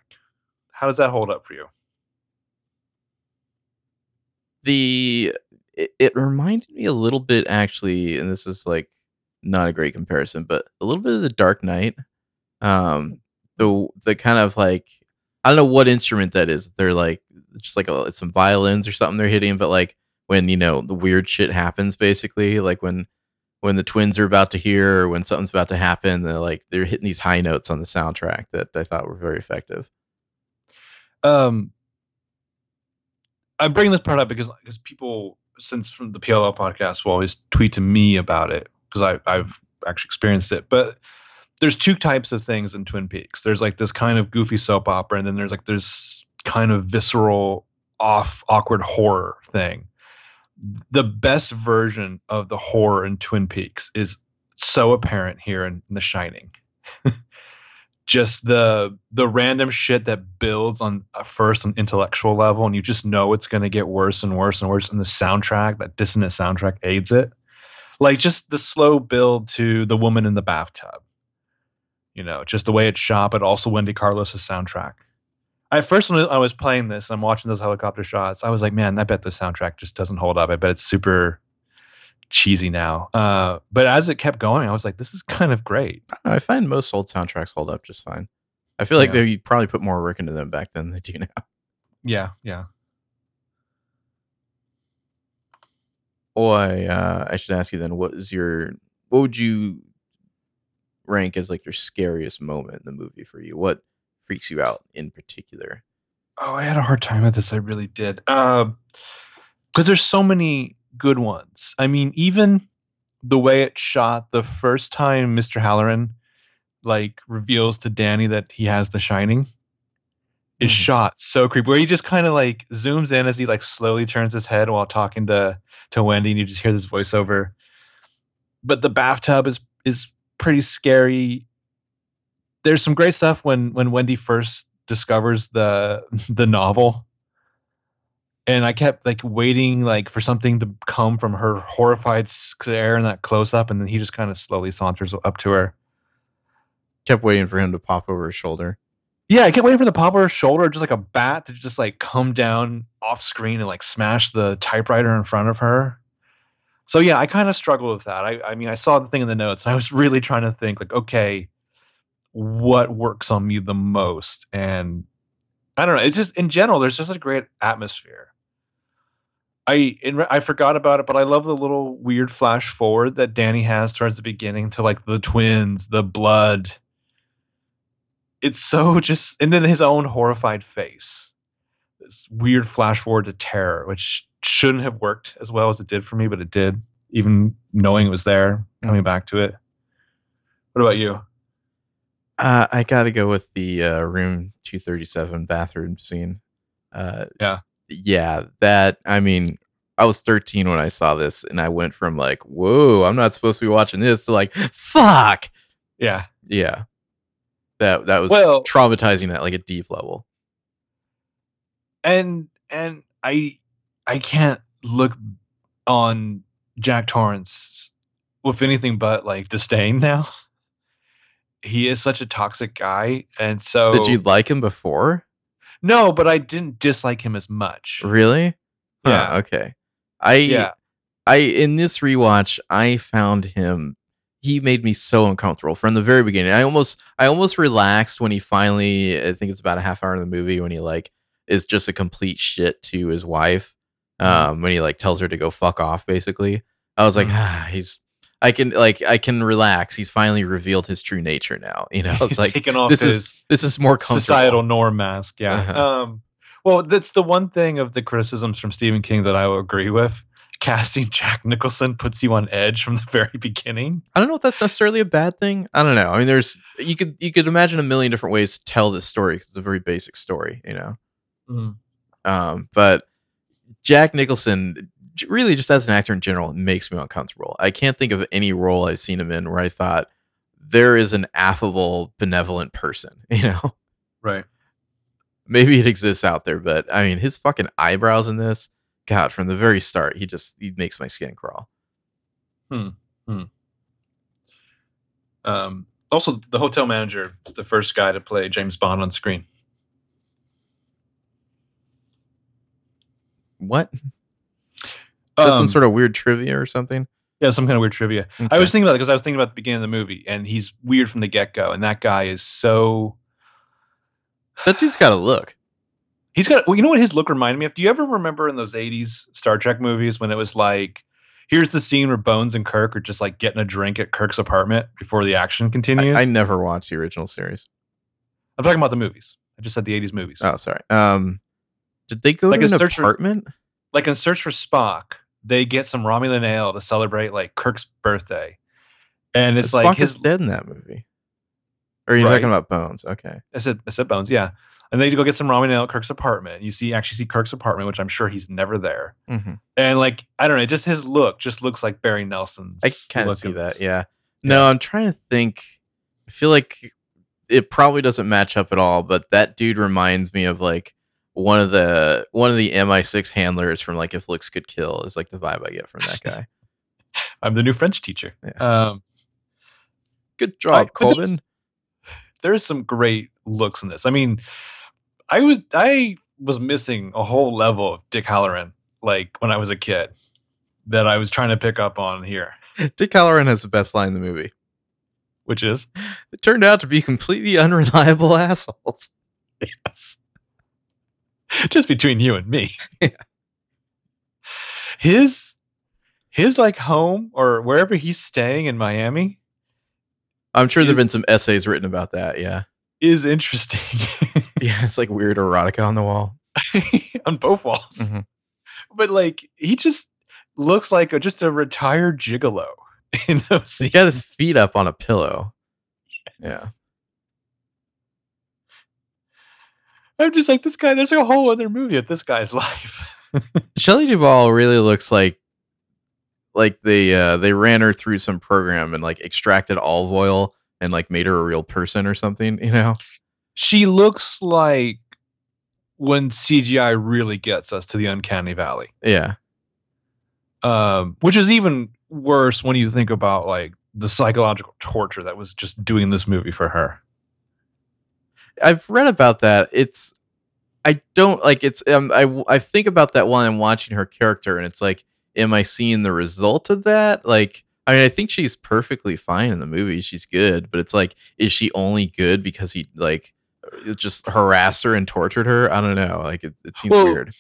How does that hold up for you? the it, it reminded me a little bit actually, and this is like not a great comparison, but a little bit of the Dark Knight. Um, the the kind of like I don't know what instrument that is. They're like just like a, some violins or something they're hitting, but like when you know the weird shit happens, basically, like when when the twins are about to hear or when something's about to happen, they're like they're hitting these high notes on the soundtrack that I thought were very effective. Um, I'm bringing this part up because because people since from the PLL podcast will always tweet to me about it because I I've actually experienced it. But there's two types of things in Twin Peaks. There's like this kind of goofy soap opera, and then there's like this kind of visceral, off, awkward horror thing. The best version of the horror in Twin Peaks is so apparent here in, in The Shining. just the the random shit that builds on a first an intellectual level and you just know it's going to get worse and worse and worse and the soundtrack that dissonant soundtrack aids it. Like just the slow build to the woman in the bathtub. You know just the way it's shot but also wendy carlos's soundtrack at first when i was playing this i'm watching those helicopter shots i was like man i bet the soundtrack just doesn't hold up i bet it's super cheesy now uh, but as it kept going i was like this is kind of great I, know, I find most old soundtracks hold up just fine. I feel like Yeah. they probably put more work into them back then than they do now. yeah yeah Oh, I uh, I should ask you then. What is your what would you rank as like your scariest moment in the movie for you? What freaks you out in particular? Oh, I had a hard time with this. I really did. Um, because there's so many good ones. I mean, even the way it's shot the first time Mr. Hallorann like reveals to Danny that he has the shining is Mhm. shot so creepy. Where he just kind of like zooms in as he like slowly turns his head while talking to to Wendy, and you just hear this voiceover. But the bathtub is is pretty scary. There's some great stuff when when Wendy first discovers the the novel and I kept like waiting like for something to come from her horrified stare in that close up, and then he just kind of slowly saunters up to her. Kept waiting for him to pop over his shoulder. Yeah, I kept waiting for the pop over her shoulder, just like a bat to just like come down off screen and like smash the typewriter in front of her. So yeah, I kind of struggled with that. I, I mean, I saw the thing in the notes, and I was really trying to think like, okay, what works on me the most? And I don't know. It's just in general, there's just a great atmosphere. I in, I forgot about it, but I love the little weird flash forward that Danny has towards the beginning to like the twins, the blood. It's so just, and then his own horrified face. This weird flash forward to terror, which shouldn't have worked as well as it did for me, but it did. Even knowing it was there, coming mm. back to it. What about you? Uh, I got to go with the uh, room 237 bathroom scene. Uh, Yeah. Yeah, that, I mean, I was 13 when I saw this, and I went from like, whoa, I'm not supposed to be watching this to like, fuck. Yeah, Yeah. That that was Well- traumatizing at like a deep level. and and I I can't look on Jack Torrance with anything but like disdain now. He is such a toxic guy, and so Did you like him before? no, but I didn't dislike him as much. Really? Huh, Yeah. okay. I Yeah, I in this rewatch, I found him. He made me so uncomfortable from the very beginning. I almost, I almost relaxed when he finally. I think it's about a half hour in the movie when he like is just a complete shit to his wife. Um, when he like tells her to go fuck off, basically. I was like, Mhm. ah, he's. I can like I can relax. He's finally revealed his true nature now. You know, it's He's like this his is this is more comfortable. societal norm mask. Yeah. Uh-huh. Um. Well, that's the one thing of the criticisms from Stephen King that I will agree with. Casting Jack Nicholson puts you on edge from the very beginning. I don't know if that's necessarily a bad thing. I don't know. I mean, there's you could you could imagine a million different ways to tell this story. It's a very basic story, you know. Um, but Jack Nicholson, really, just as an actor in general, makes me uncomfortable. I can't think of any role I've seen him in where I thought there is an affable, benevolent person. You know, Right. maybe it exists out there, but I mean, his fucking eyebrows in this, God, from the very start, he just he makes my skin crawl. Hmm. hmm. Um, also, the hotel manager is the first guy to play James Bond on screen. What? That's some Um, sort of weird trivia or something. yeah, some kind of weird trivia. I was thinking about it because I was thinking about the beginning of the movie, and he's weird from the get go. And that guy is so that dude's got a look. he's got. Well, you know what his look reminded me of? Do you ever remember in those '80s Star Trek movies when it was like, here's the scene where Bones and Kirk are just like getting a drink at Kirk's apartment before the action continues? I, I never watched the original series. I'm talking about the movies. I just said the '80s movies. Oh, sorry. Um, did they go Like to an search for- apartment? like in Search for Spock, they get some Romulan ale to celebrate like Kirk's birthday, and it's Spock like is his. dead in that movie. Or are you Right. talking about Bones? Okay. I said I said Bones, yeah. And they go get some Romulan ale at Kirk's apartment. You see, actually see Kirk's apartment, which I'm sure he's never there. hmm And like I don't know, just his look just looks like Barry Nelson. I kind of see that. this. Yeah. No, I'm trying to think. I feel like it probably doesn't match up at all, but that dude reminds me of like one of the one of the MI6 handlers from like If Looks Could Kill is like the vibe I get from that guy. I'm the new French teacher. Yeah. Um, Good job, there's- Colvin. there's some great looks in this. I mean, I was I was missing a whole level of Dick Hallorann like when I was a kid that I was trying to pick up on here, Dick Hallorann has the best line in the movie. which is It turned out to be completely unreliable assholes. Yes. Just between you and me. Yeah. His his like home or wherever he's staying in Miami I'm sure there've been some essays written about that. Yeah. is interesting Yeah, it's like weird erotica on the wall. on both walls. Mhm. But like he just looks like a, just a retired gigolo in those. He got his feet up on a pillow. Yeah. I'm just like this guy. There's a whole other movie of this guy's life. Shelley Duvall really looks like like they uh they ran her through some program and like extracted olive oil and like made her a real person or something, you know? she looks like when CGI really gets us to the uncanny valley. Yeah. um, which is even worse when you think about like the psychological torture that was just doing this movie for her. I've read about that. It's I don't like it's um, I I think about that while I'm watching her character and it's like am I seeing the result of that? Like I mean I think she's perfectly fine in the movie. She's good, but it's like is she only good because he like just harassed her and tortured her? I don't know. Like it, it seems Well, weird.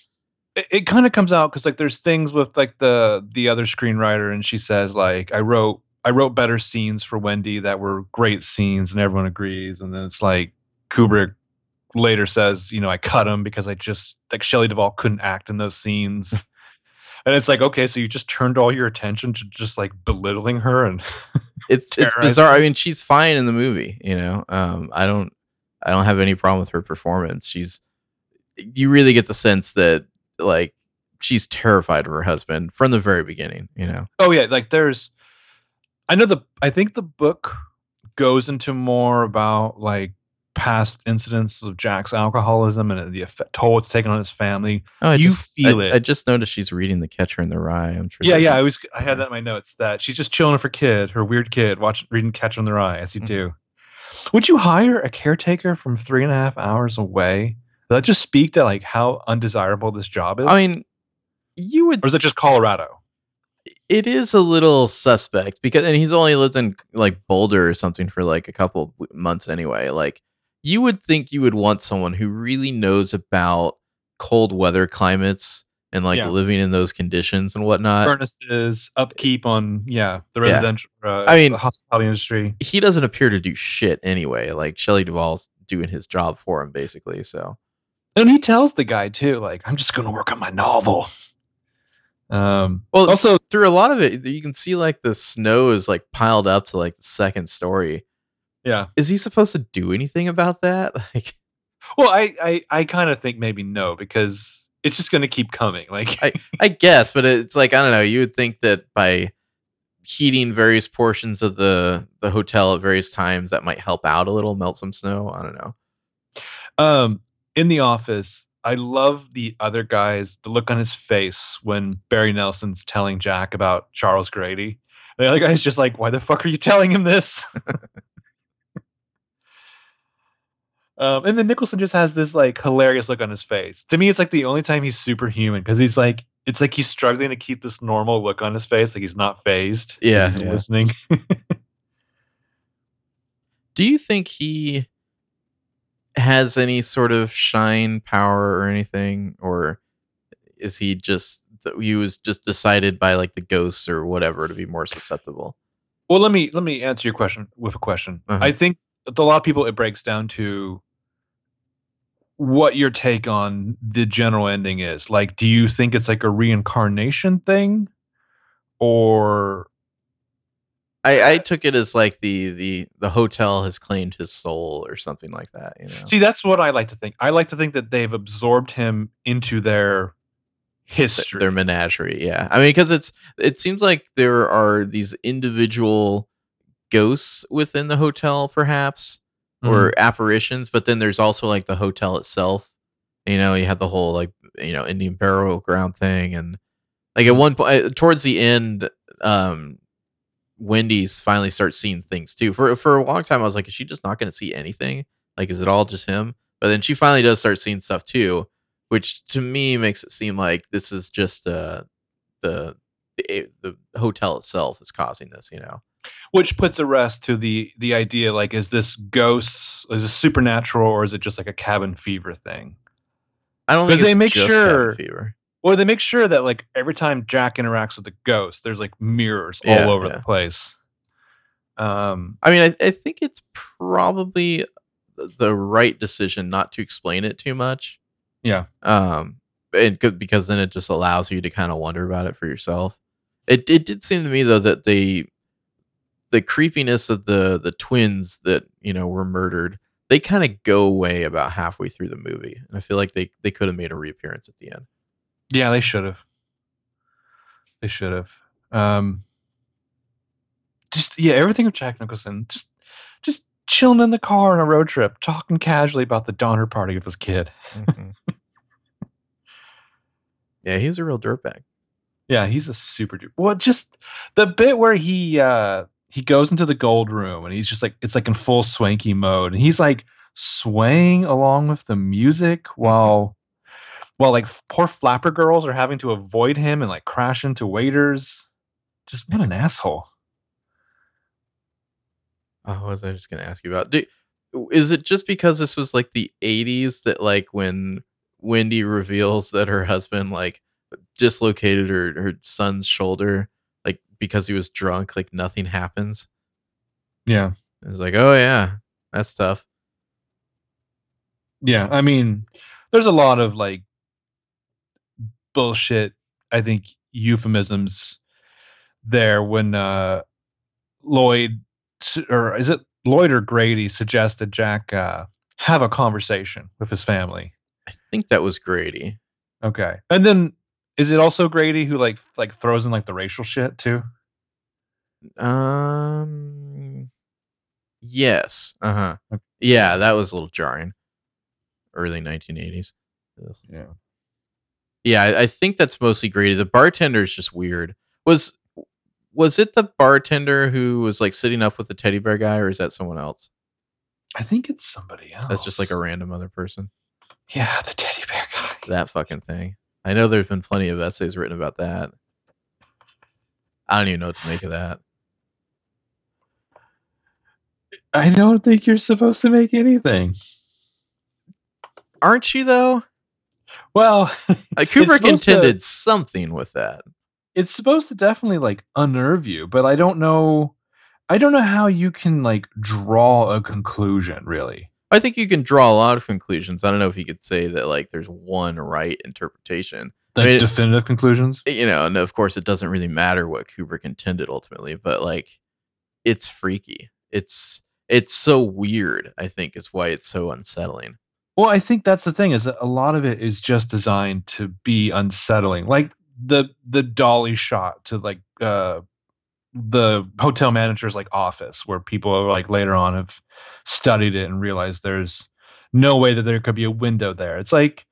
It, it kind of comes out because like there's things with like the the other screenwriter, and she says like I wrote I wrote better scenes for Wendy that were great scenes, and everyone agrees. And then it's like Kubrick later says, you know, I cut him because I just like Shelley Duvall couldn't act in those scenes. And it's like, okay, so you just turned all your attention to just like belittling her and it's it's bizarre. her. I mean, she's fine in the movie. You know, um, I don't I don't have any problem with her performance. She's you really get the sense that like she's terrified of her husband from the very beginning. You know, Oh yeah, like there's I know the I think the book goes into more about like past incidents of Jack's alcoholism and the effect, toll it's taken on his family. Oh, I you just, feel I, it. I just noticed she's reading The Catcher in the Rye. I'm sure. yeah, yeah. I was I had that in my notes that she's just chilling with her kid, her weird kid, watching reading Catcher in the Rye, as you Mhm. do. Would you hire a caretaker from three and a half hours away? Does that just speak to like how undesirable this job is? I mean, you would or is it just Colorado? it is a little suspect because and he's only lived in like Boulder or something for like a couple months anyway. Like you would think you would want someone who really knows about cold weather climates and like Yeah. living in those conditions and whatnot. Furnaces, upkeep on yeah, the Yeah. residential uh, I mean- hospitality industry. He doesn't appear to do shit anyway. Like Shelley Duvall's doing his job for him basically. So And he tells the guy too, like, I'm just gonna work on my novel. Um well, also through a lot of it, you can see like the snow is like piled up to like the second story. Yeah. Is he supposed to do anything about that? Like Well, I I, I kind of think maybe no, because it's just gonna keep coming. Like I I guess, but it's like I don't know. You would think that by heating various portions of the the hotel at various times, that might help out a little, melt some snow. I don't know. um in the office, I love the other guys, the look on his face when Barry Nelson's telling Jack about Charles Grady. The other guy's just like, why the fuck are you telling him this? Um, and then Nicholson just has this like hilarious look on his face. To me, it's like the only time he's superhuman because he's like, it's like he's struggling to keep this normal look on his face, like he's not phased. Yeah, yeah. listening. Do you think he has any sort of shine power or anything, or is he just he was just decided by like the ghosts or whatever to be more susceptible? Well, let me let me answer your question with a question. Uh-huh. I think a lot of people it breaks down to what your take on the general ending is. Like, do you think it's like a reincarnation thing, or I, I took it as like the the the hotel has claimed his soul or something like that. You know. see? That's what I like to think. I like to think that they've absorbed him into their th- history. their menagerie yeah i mean because it's it seems like there are these individual ghosts within the hotel perhaps or Mm-hmm. apparitions but then there's also like the hotel itself. You know you had the whole like you know indian burial ground thing and like at one point towards the end um wendy's finally starts seeing things too. For for a long time i was like is she just not going to see anything? Like is it all just him? But then she finally does start seeing stuff too which to me makes it seem like this is just uh the the, the hotel itself is causing this you know which puts a rest to the the idea like is this ghosts is this supernatural or is it just like a cabin fever thing? I don't think they it's make just sure- cabin fever. Or they make sure that like every time jack interacts with the ghost there's like mirrors Yeah, all over yeah. the place. Um i mean I, I think it's probably the- right decision not to explain it too much. Yeah. Um and because then it just allows you to kind of wonder about it for yourself. It, it did seem to me though that they the creepiness of the the twins that you know were murdered they kind of go away about halfway through the movie and i feel like they they could have made a reappearance at the end. Yeah they should have they should have um just yeah everything with jack nicholson just just chilling in the car on a road trip talking casually about the donner party of his kid. Yeah he's a real dirtbag. Yeah, he's a super duper. Well, just the bit where he uh he goes into the gold room and he's just like it's like in full swanky mode and he's like swaying along with the music while while like poor flapper girls are having to avoid him and like crash into waiters. Just what an asshole. Oh, was I just gonna ask you about? Do, is it just because this was like the '80s that like when Wendy reveals that her husband like dislocated her her son's shoulder, because he was drunk, like nothing happens? Yeah. It's like, oh yeah, that's tough. Yeah, I mean, there's a lot of like bullshit, I think euphemisms there when uh Lloyd or is it Lloyd or Grady suggested Jack uh have a conversation with his family. I think that was Grady. Okay. And then is it also Grady who like like throws in like the racial shit too? Um, Yes. Uh huh. Okay. Yeah, that was a little jarring. Early 1980s. Ugh. Yeah. Yeah, I, I think that's mostly Grady. The bartender is just weird. Was was it the bartender who was like sitting up with the teddy bear guy, or is that someone else? I think it's somebody else. That's just like a random other person. yeah, the teddy bear guy. That fucking thing. I know there's been plenty of essays written about that. I don't even know what to make of that. I don't think you're supposed to make anything. Aren't you though? Well, Like Kubrick supposed to- intended something with that. it's supposed to definitely like unnerve you, but I don't know. I don't know how you can like draw a conclusion. Really, I think you can draw a lot of conclusions. I don't know if you could say that like there's one right interpretation. like mean, it- definitive conclusions. You know, and of course it doesn't really matter what Kubrick intended ultimately, but like it's freaky. It's it's so weird, I think is why it's so unsettling. Well, I think that's the thing is that a lot of it is just designed to be unsettling. Like the the dolly shot to like uh the hotel manager's like office where people are like later on have studied it and realized there's no way that there could be a window there. It's like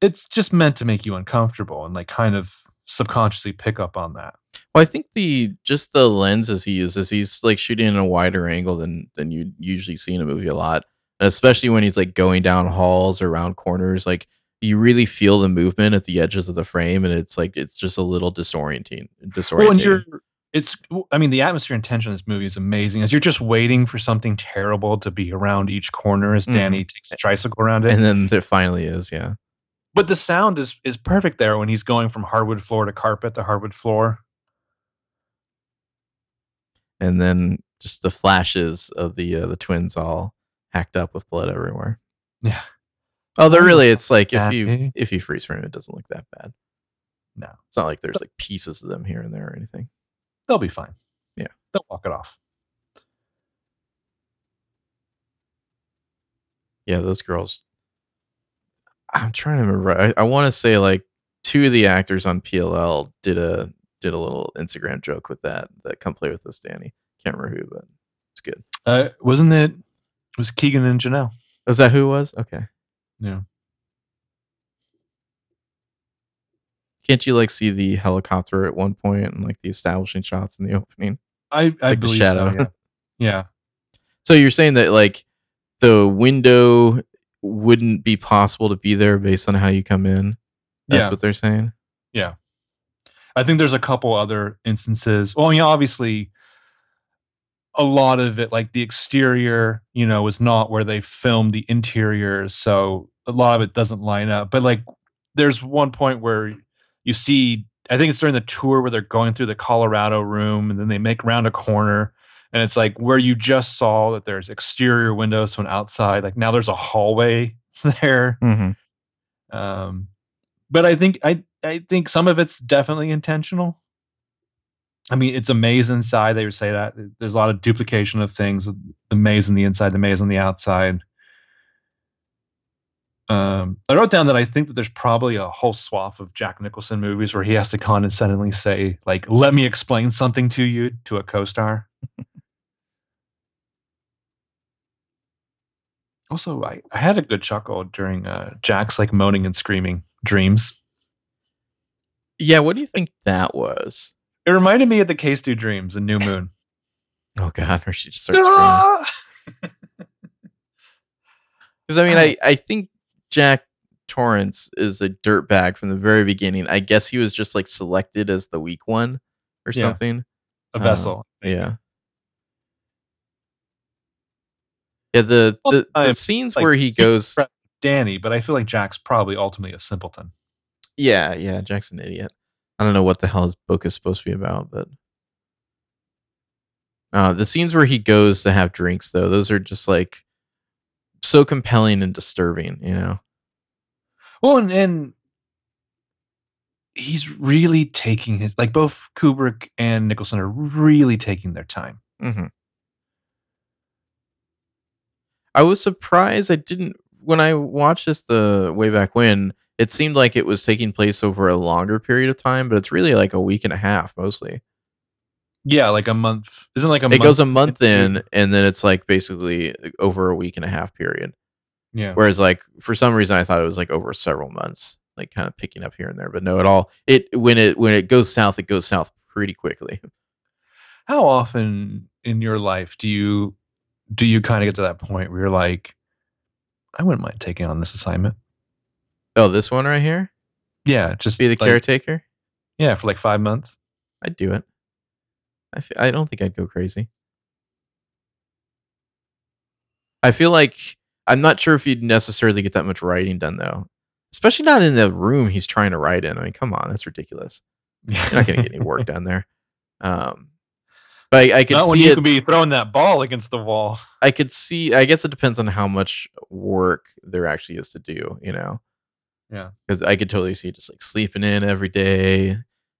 it's just meant to make you uncomfortable and like kind of subconsciously pick up on that. Well, I think the just the lenses he uses, he's like shooting in a wider angle than than you usually see in a movie a lot. And especially when he's like going down halls or around corners, like you really feel the movement at the edges of the frame, and it's like it's just a little disorienting. Disorienting. Well, and you're it's I mean the atmosphere and tension in this movie is amazing as you're just waiting for something terrible to be around each corner as Mhm. Danny takes the tricycle around it. and then there finally is, yeah. but the sound is is perfect there when he's going from hardwood floor to carpet to hardwood floor. And then just the flashes of the uh, the twins all hacked up with blood everywhere. Yeah. Although Oh, really, it's like if you if you freeze frame, it doesn't look that bad. No. It's not like there's like pieces of them here and there or anything. They'll be fine. Yeah. They'll walk it off. Yeah, those girls. I'm trying to remember. I, I want to say like two of the actors on PLL did a did a little Instagram joke with that. That come play with us, Danny. Can't remember who, but it's good. Uh wasn't it it was Keegan and Janel. Was that who it was? Okay. Yeah. Can't you like see the helicopter at one point and like the establishing shots in the opening? I I Like the believe shadow. so, yeah. yeah. So you're saying that like the window wouldn't be possible to be there based on how you come in? That's yeah. what they're saying. Yeah. I think there's a couple other instances. Well, I mean, obviously, a lot of it, like the exterior, you know, is not where they filmed the interiors, so a lot of it doesn't line up. But like, there's one point where you see, I think it's during the tour where they're going through the Colorado room, and then they make around a corner, and it's like where you just saw that there's exterior windows from outside. Like now there's a hallway there. Mm-hmm. Um, but I think I I think some of it's definitely intentional. I mean, it's a maze inside. They would say that there's a lot of duplication of things. The maze on the inside, the maze on the outside. Um, I wrote down that I think that there's probably a whole swath of Jack Nicholson movies where he has to condescendingly say, like, "Let me explain something to you" to a co-star. also, I, I had a good chuckle during uh, Jack's like moaning and screaming dreams. Yeah, what do you think that was? It reminded me of the K-Stew Dreams and New Moon. Oh god, or she just starts screaming. Because I mean, I I think Jack Torrance is a dirtbag from the very beginning. I guess he was just like selected as the weak one or Yeah. something. a Uh, vessel. Yeah. Yeah, the the, the scenes like, where he goes Danny, but I feel like Jack's probably ultimately a simpleton. Yeah, yeah, Jack's an idiot. I don't know what the hell his book is supposed to be about, but uh, the scenes where he goes to have drinks, though, those are just like so compelling and disturbing. You know? Well, and, and he's really taking his like both Kubrick and Nicholson are really taking their time. hmm I was surprised. I didn't when I watched this the way back when. It seemed like it was taking place over a longer period of time, but it's really like a week and a half mostly. Yeah, like a month. Isn't it like a it month goes a month into- in, and then it's like basically over a week and a half period. Yeah. Whereas like for some reason I thought it was like over several months, like kind of picking up here and there. But no, at all it when it when it goes south, it goes south pretty quickly. How often in your life do you do you kind of get to that point where you're like, I wouldn't mind taking on this assignment? Oh, this one right here, Yeah, just be the like, caretaker. Yeah, for like five months. I'd do it. I f- I don't think I'd go crazy. I feel like I'm not sure if you'd necessarily get that much writing done though, especially not in the room he's trying to write in. I mean, come on, that's ridiculous. You're not going to get any work done there. Um, but I, I could Not when see you it. could be throwing that ball against the wall. I could see. I guess it depends on how much work there actually is to do. You know. Yeah. Because I could totally see just like sleeping in every day,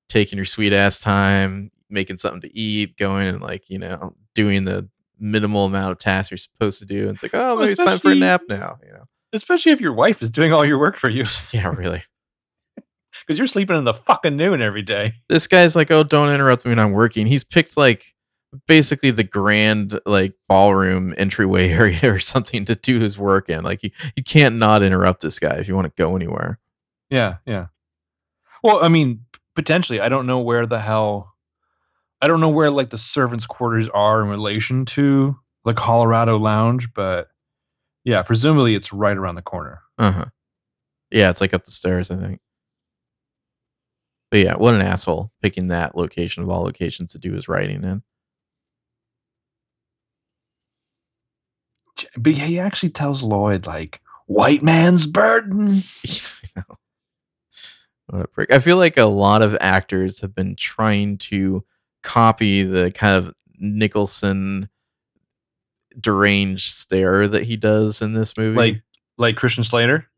taking your sweet ass time, making something to eat, going and like you know doing the minimal amount of tasks you're supposed to do. And it's like, oh, maybe it's time for a nap now. You know. Especially if your wife is doing all your work for you. Yeah, really. Because you're sleeping in the fucking noon every day. this guy's like, oh, don't interrupt me when I'm working. He's picked like basically the grand like ballroom entryway area or something to do his work in. Like you, you can't not interrupt this guy if you want to go anywhere. Yeah, yeah. Well, I mean, potentially. I don't know where the hell. I don't know where like the servants' quarters are in relation to the Colorado Lounge, but yeah, presumably it's right around the corner. Uh huh. Yeah, it's like up the stairs, I think. But yeah, what an asshole picking that location of all locations to do his writing in. But he actually tells Lloyd like, "White man's burden." I know. What a prick. I feel like a lot of actors have been trying to copy the kind of Nicholson deranged stare that he does in this movie. Like, like Christian Slater.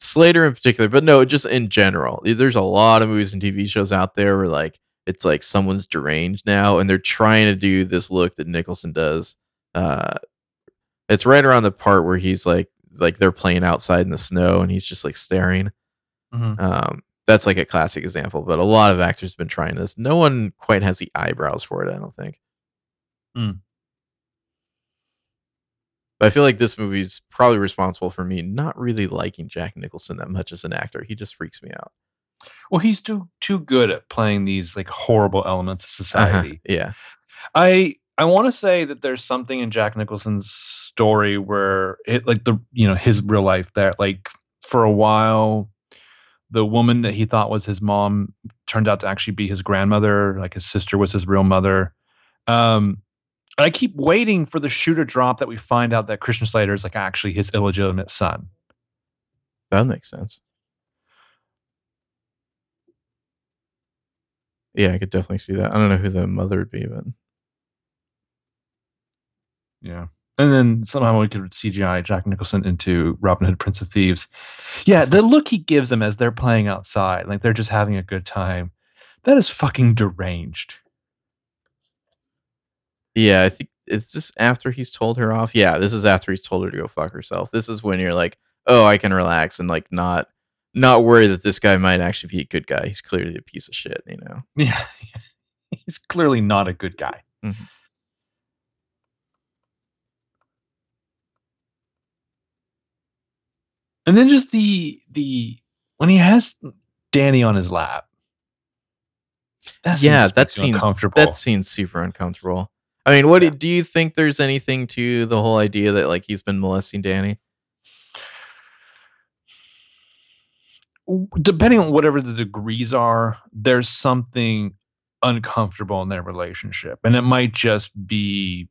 Slater in particular, but no, just in general. There's a lot of movies and TV shows out there where like it's like someone's deranged now and they're trying to do this look that Nicholson does. Uh it's right around the part where he's like like they're playing outside in the snow and he's just like staring. Mhm. Um that's like a classic example, but a lot of actors have been trying this. No one quite has the eyebrows for it, I don't think. Hmm. But I feel like this movie's probably responsible for me not really liking Jack Nicholson that much as an actor. He just freaks me out. Well, he's too too good at playing these like horrible elements of Uh-huh. society. Yeah. I I want to say that there's something in Jack Nicholson's story where it like the you know his real life that like for a while the woman that he thought was his mom turned out to actually be his grandmother like his sister was his real mother um I keep waiting for the shoe to drop that we find out that Christian Slater is like actually his illegitimate son. That makes sense. Yeah, I could definitely see that. I don't know who the mother would be, but Yeah. And then somehow we could CGI Jack Nicholson into Robin Hood, Prince of Thieves. Yeah, the look he gives them as they're playing outside, like they're just having a good time, that is fucking deranged. yeah, I think it's just after he's told her off. Yeah, this is after he's told her to go fuck herself. This is when you're like, oh, I can relax and like not not worry that this guy might actually be a good guy. He's clearly a piece of shit, you know. Yeah. He's clearly not a good guy. Mhm. And then just the the when he has Danny on his lap. That Yeah, that scene- uncomfortable. That seems super uncomfortable. I mean, what Yeah. do, you think? There's anything to the whole idea that like he's been molesting Danny? depending on whatever the degrees are, there's something uncomfortable in their relationship, and it might just be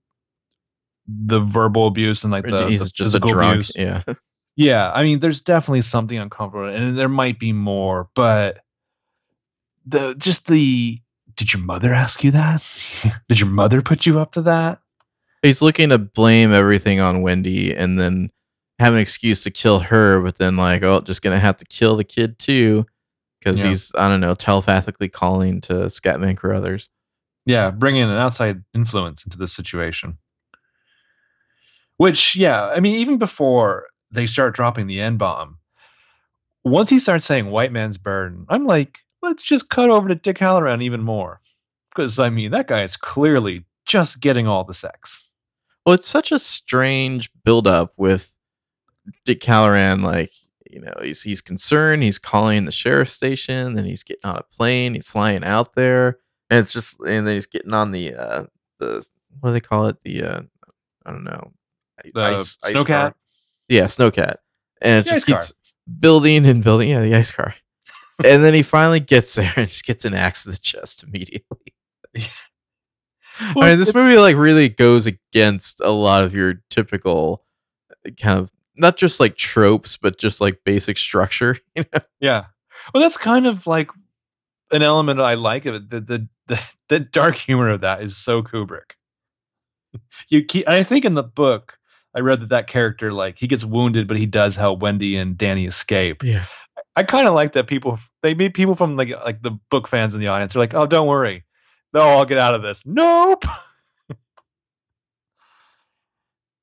the verbal abuse and like the, he's the just a drunk. abuse. Yeah. Yeah, I mean, there's definitely something uncomfortable, and there might be more, but the just the did your mother ask you that? did your mother put you up to that? he's looking to blame everything on Wendy and then have an excuse to kill her, but then like, oh, just gonna have to kill the kid too, because Yeah. he's I don't know telepathically calling to Scatman Crothers. Yeah, bring in an outside influence into this situation. Which, yeah, I mean, even before they start dropping the N bomb, once he starts saying white man's burden, I'm like, let's just cut over to Dick Hallorann even more. because I mean that guy is clearly just getting all the sex. Well, it's such a strange buildup with Dick Hallorann. Like, you know, he's he's concerned. He's calling the sheriff's station. Then he's getting on a plane. He's flying out there, and it's just, and then he's getting on the uh the what do they call it? The uh I don't know, The snowcat. Yeah, snowcat, and it The just ice car. keeps building and building. Yeah, the ice car, and then he finally gets there and just gets an axe to the chest immediately. I mean, this movie like really goes against a lot of your typical uh, kind of not just like tropes, but just like basic structure. You know? Yeah. Well, that's kind of like an element I like of it. The the the, the dark humor of that is so Kubrick. You keep, I think in the book I read that that character like he gets wounded, but he does help Wendy and Danny escape. Yeah. I kind of like that people they meet people from like like the book fans in the audience. They're like, oh, don't worry, no, I'll get out of this. Nope.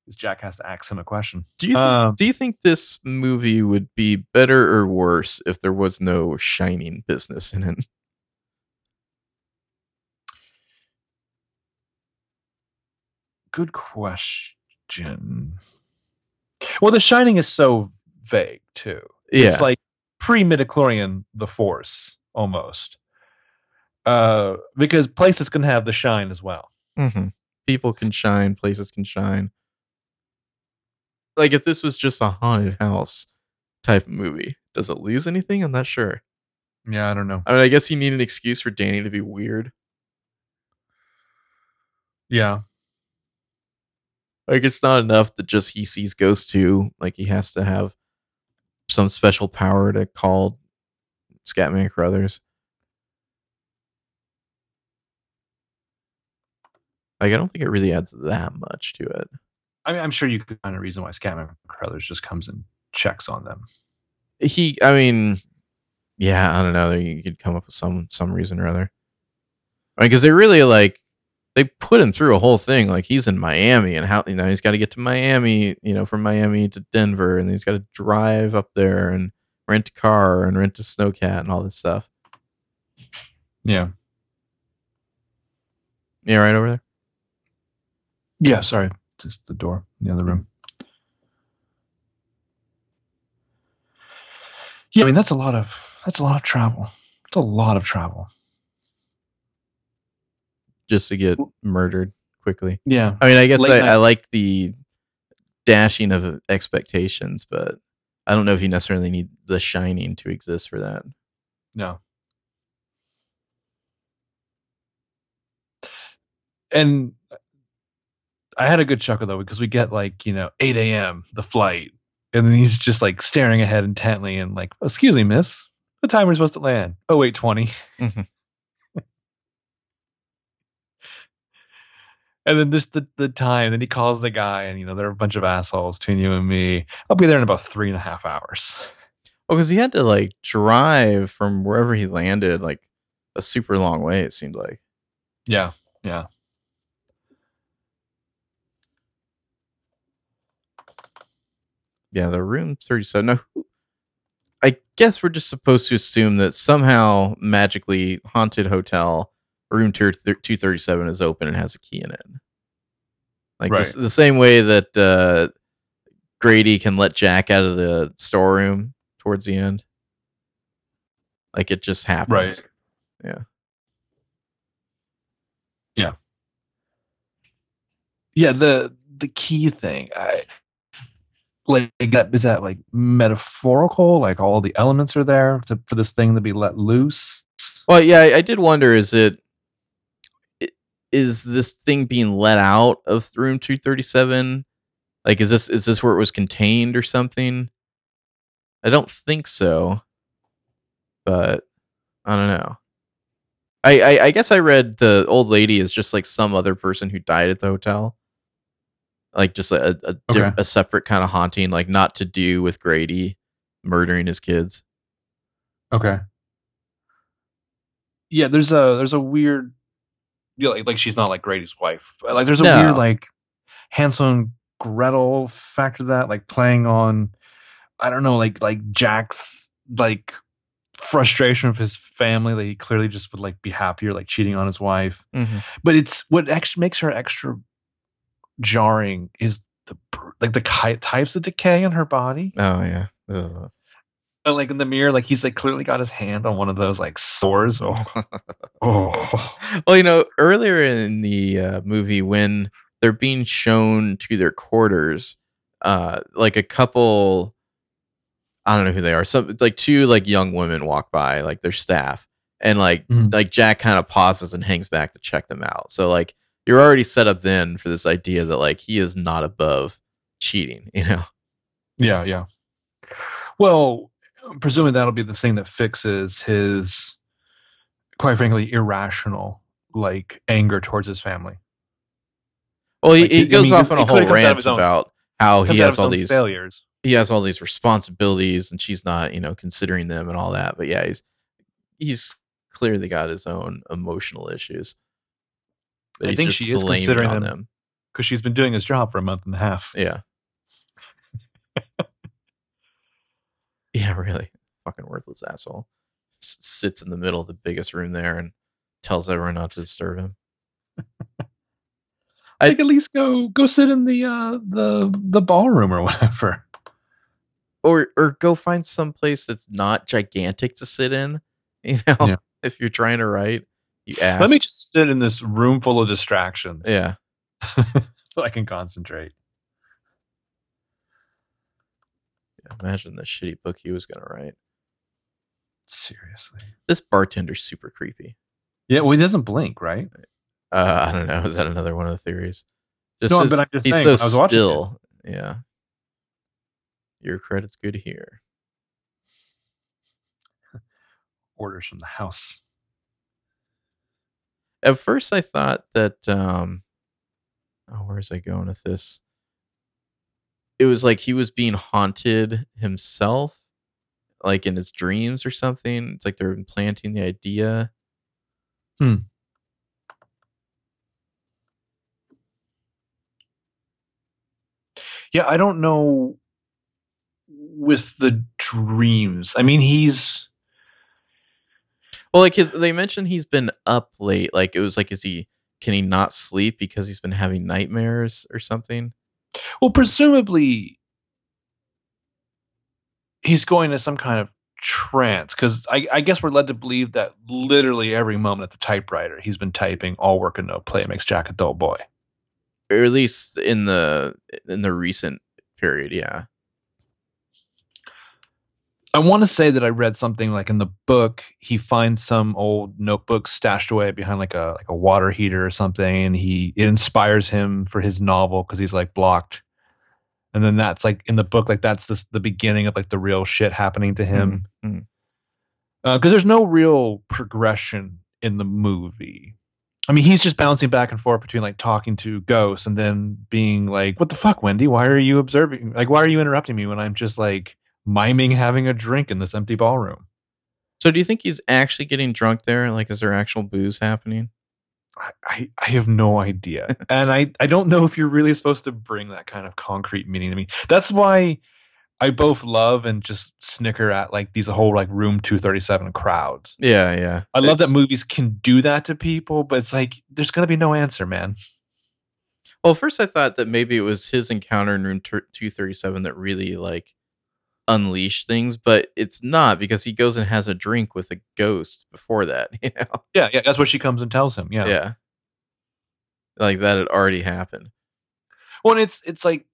Because Jack has to ask him a question. Do you think, Um, do you think this movie would be better or worse if there was no shining business in it? Good question. Well, The Shining is so vague too. Yeah. It's like pre midichlorian The Force almost. Uh, because places can have the shine as well. hmm People can shine, places can shine. Like if this was just a haunted house type movie, does it lose anything? I'm not sure. Yeah, I don't know. I mean, I guess you need an excuse for Danny to be weird. Yeah, Like it's not enough that just he sees ghosts too. Like he has to have some special power to call Scatman Crothers. Like I don't think it really adds that much to it. I mean, I'm sure you could find a reason why Scatman Crothers just comes and checks on them. He, I mean, yeah, I don't know. You could come up with some some reason or other. I mean, because they really like they put him through a whole thing. Like he's in Miami, and how you know he's got to get to Miami, you know, from Miami to Denver, and he's got to drive up there and rent a car and rent a snowcat and all this stuff. Yeah. Yeah, right over there. Yeah. Sorry, just the door in the other room. Yeah, I mean that's a lot of that's a lot of travel. It's a lot of travel. Just to get murdered quickly. Yeah. I mean, I guess I, I like the dashing of expectations, but I don't know if you necessarily need the shining to exist for that. No. And uh, I had a good chuckle though because we get like you know 8 a.m. the flight, and then he's just like staring ahead intently and like, "Excuse me, miss, the timer's supposed to land. Oh wait, 20." And then just the the time. Then he calls the guy, and you know there are a bunch of assholes between you and me. I'll be there in about three and a half hours. Well, because he had to like drive from wherever he landed, like a super long way. It seemed like. Yeah, yeah. Yeah, the room thirty-seven. Now, who- I guess we're just supposed to assume that somehow magically haunted hotel room two thirty-seven is open and has a key in it. Like this, the same way that uh, Grady can let Jack out of the storeroom towards the end. Like it just happens. Right. Yeah. Yeah. Yeah, the the key thing, I like that is that like metaphorical, like all the elements are there to, for this thing to be let loose. Well, yeah, I, I did wonder: is it is this thing being let out of room two thirty seven? Like, is this is this where it was contained or something? I don't think so, but I don't know. I, I I guess I read the old lady is just like some other person who died at the hotel, like just a a, Okay. a separate kind of haunting, like not to do with Grady murdering his kids. Okay. Yeah, there's a there's a weird yeah, like, like she's not like Grady's wife. Like there's a No. weird like Hansel and Gretel factor to that, like playing on I don't know, like like Jack's like frustration of his family that he clearly just would like be happier like cheating on his wife. Mm-hmm. But it's what actually makes her extra jarring is the like the types of decay in her body. Oh yeah. Ugh. And like in the mirror, like he's like clearly got his hand on one of those like sores. Oh, oh. Well, you know, earlier in the uh, movie when they're being shown to their quarters, uh, like a couple, I don't know who they are. Some like two like young women walk by, like their staff, and like Mhm. like Jack kind of pauses and hangs back to check them out. So like you're already set up then for this idea that like he is not above cheating. You know. Yeah, yeah. Well, presuming that'll be the thing that fixes his, quite frankly, irrational like anger towards his family. Well, he, Like, he I goes mean, off on a whole clearly comes out of rant about how he Comes out of has all these failures. he has all these responsibilities and she's not, you know, considering them and all that. But yeah, he's he's clearly got his own emotional issues. But I he's think she is blaming considering on them. them. because she's been doing his job for a month and a half. Yeah. Yeah, really. Fucking worthless asshole. S- sits in the middle of the biggest room there and tells everyone not to disturb him. I- think at least go go sit in the uh the the ballroom or whatever. Or or go find some place that's not gigantic to sit in. You know, Yeah. if you're trying to write, you ask. Let me just sit in this room full of distractions. yeah. so I can concentrate. Imagine the shitty book he was gonna write. Seriously. This bartender's super creepy. Yeah, well, he doesn't blink, right? Uh, I don't know. Is that another one of the theories? Just No, but I'm just he's saying, so I was watching it- still. Yeah. Your credit's good here. Orders from the house. At first, I thought that. um Oh, where's I going with this? It was like he was being haunted himself, like in his dreams or something. It's like they're implanting the idea. Hmm. Yeah, I don't know with the dreams. I mean, he's Well, like his, they mentioned he's been up late. Like it was like, is he? Can he not sleep because he's been having nightmares or something? Well, presumably he's going to some kind of trance because I, I guess we're led to believe that literally every moment at the typewriter he's been typing all work and no play makes Jack a dull boy. or at least in the in the recent period. Yeah. I want to say that I read something like in the book he finds some old notebook stashed away behind like a like a water heater or something and he it inspires him for his novel because he's like blocked and then that's like in the book like that's the the beginning of like the real shit happening to him mm-hmm, mm-hmm. uh, because there's no real progression in the movie. I mean, he's just bouncing back and forth between like talking to ghosts and then being like, "What the fuck, Wendy? Why are you observing? Like, why are you interrupting me when I'm just like miming having a drink in this empty ballroom?" So do you think he's actually getting drunk there? Like, is there actual booze happening? I, I, have no idea, and I I don't know if you're really supposed to bring that kind of concrete meaning to me. That's why I both love and just snicker at like these whole like room 237 crowds. Yeah, yeah. I love that movies can do that to people, but it's like there's gonna be no answer, man. Well, first I thought that maybe it was his encounter in room two thirty seven that really like unleashed things, but it's not because he goes and has a drink with a ghost before that. You know? Yeah, yeah, that's what she comes and tells him. Yeah. Yeah. Like that had already happened. Well, and it's it's like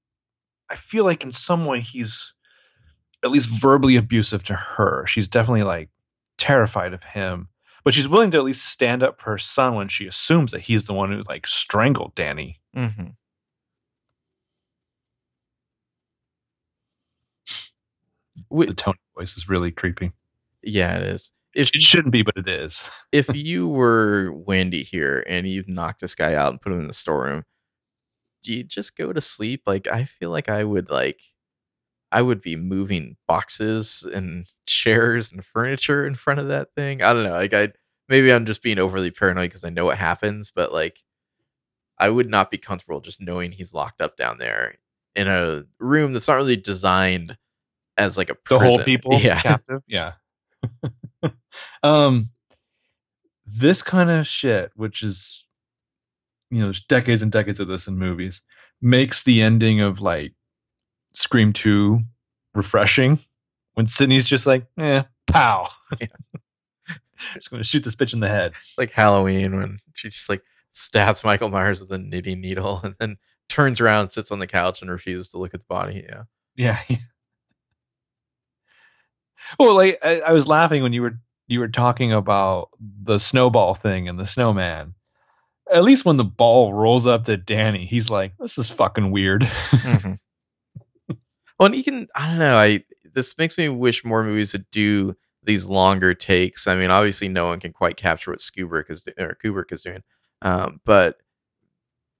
I feel like in some way he's at least verbally abusive to her. She's definitely like terrified of him, but she's willing to at least stand up for her son when she assumes that he's the one who like strangled Danny. Mm-hmm. The tone of voice is really creepy. yeah, it is. If It shouldn't be, but it is. if you were Wendy here and you knocked this guy out and put him in the storeroom, do you just go to sleep? Like I feel like I would like I would be moving boxes and chairs and furniture in front of that thing. I don't know. Like I maybe I'm just being overly paranoid because I know what happens, but like I would not be comfortable just knowing he's locked up down there in a room that's not really designed as like a The whole people Yeah. captive. Yeah. Um, this kind of shit, which is, you know, there's decades and decades of this in movies, makes the ending of like Scream 2 refreshing when Sidney's just like, eh, pow. Yeah. just going to shoot this bitch in the head. Like Halloween when she just like stabs Michael Myers with a knitting needle and then turns around, sits on the couch, and refuses to look at the body. Yeah. Yeah. Well, like I, I was laughing when you were you were talking about the snowball thing and the snowman. At least when the ball rolls up to Danny, he's like, "This is fucking weird." mm-hmm. Well, and you can I don't know. I this makes me wish more movies would do these longer takes. I mean, obviously, no one can quite capture what Kubrick is or Kubrick is doing, um, but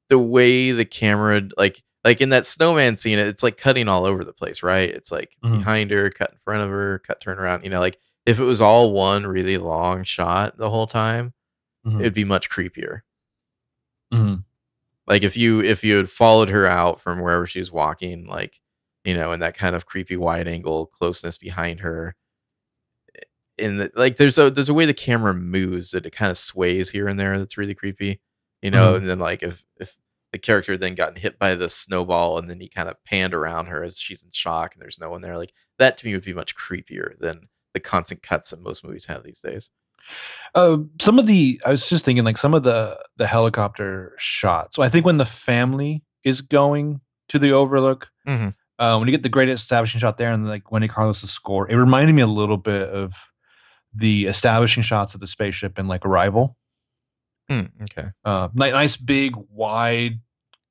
the way the camera, like like in that snowman scene, it's like cutting all over the place, right? It's like mm-hmm. behind her, cut in front of her, cut turn around. You know, like if it was all one really long shot the whole time, mm-hmm. it'd be much creepier. Mm-hmm. Like if you if you had followed her out from wherever she was walking, like you know, in that kind of creepy wide angle closeness behind her. In the, like there's a there's a way the camera moves that it kind of sways here and there that's really creepy, you know. Mm-hmm. And then like if if the character then gotten hit by the snowball and then he kind of panned around her as she's in shock and there's no one there, like that to me would be much creepier than the constant cuts that most movies have these days. Uh, some of the I was just thinking like some of the the helicopter shots. So I think when the family is going to the Overlook, mm-hmm. uh, when you get the great establishing shot there and like Wendy Carlos' score, it reminded me a little bit of the establishing shots of the spaceship in like Arrival. Mm, okay. Uh, nice big wide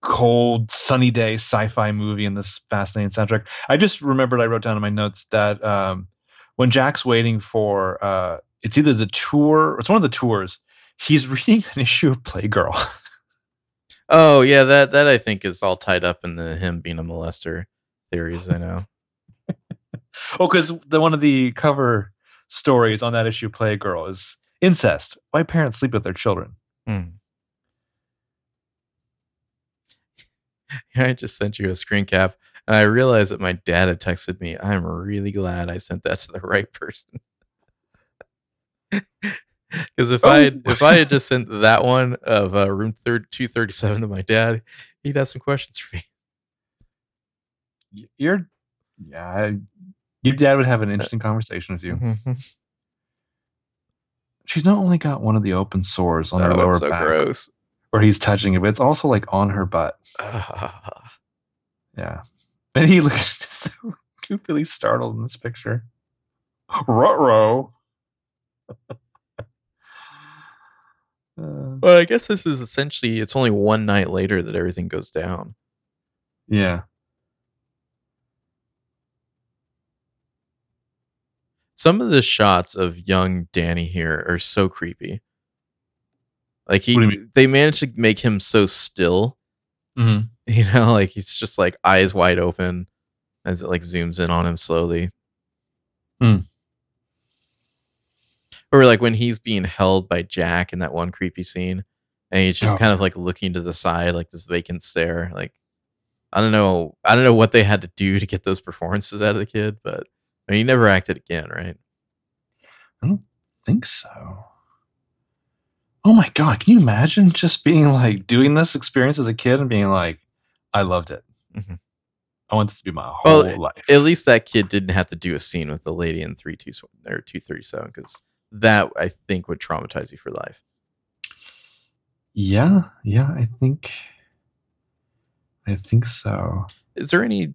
cold sunny day sci-fi movie in this fascinating soundtrack. I just remembered I wrote down in my notes that um, when Jack's waiting for uh, it's either the tour it's one of the tours, he's reading an issue of Playgirl. oh yeah, that that I think is all tied up in the him being a molester theories. I know. oh, because the one of the cover stories on that issue, Playgirl, is incest. Why parents sleep with their children? Mm. I just sent you a screen cap and I realized that my dad had texted me. I'm really glad I sent that to the right person. Because if oh. I had, if I had just sent that one of uh, room third two thirty seven to my dad, he'd have some questions for me. Your yeah, your dad would have an uh, interesting conversation with you. Mm-hmm. She's not only got one of the open sores on oh, her lower so back, gross. where he's touching it, but it's also like on her butt. yeah, and he looks just so goofily startled in this picture. Rutro. uh, well, I guess this is essentially it's only one night later that everything goes down. Yeah. Some of the shots of young Danny here are so creepy. Like he, they managed to make him so still Mm-hmm. You know, like he's just like eyes wide open as it like zooms in on him slowly. Hmm. Or like when he's being held by Jack in that one creepy scene, and he's just oh. kind of like looking to the side, like this vacant stare. Like I don't know, I don't know what they had to do to get those performances out of the kid, but I mean, he never acted again, right? I don't think so oh my god, can you imagine just being like doing this experience as a kid and being like, I loved it. Mm-hmm. I want this to be my whole well, life. At least that kid didn't have to do a scene with the lady in three two or two thirty seven because that I think would traumatize you for life. Yeah, yeah, I think, I think so. Is there any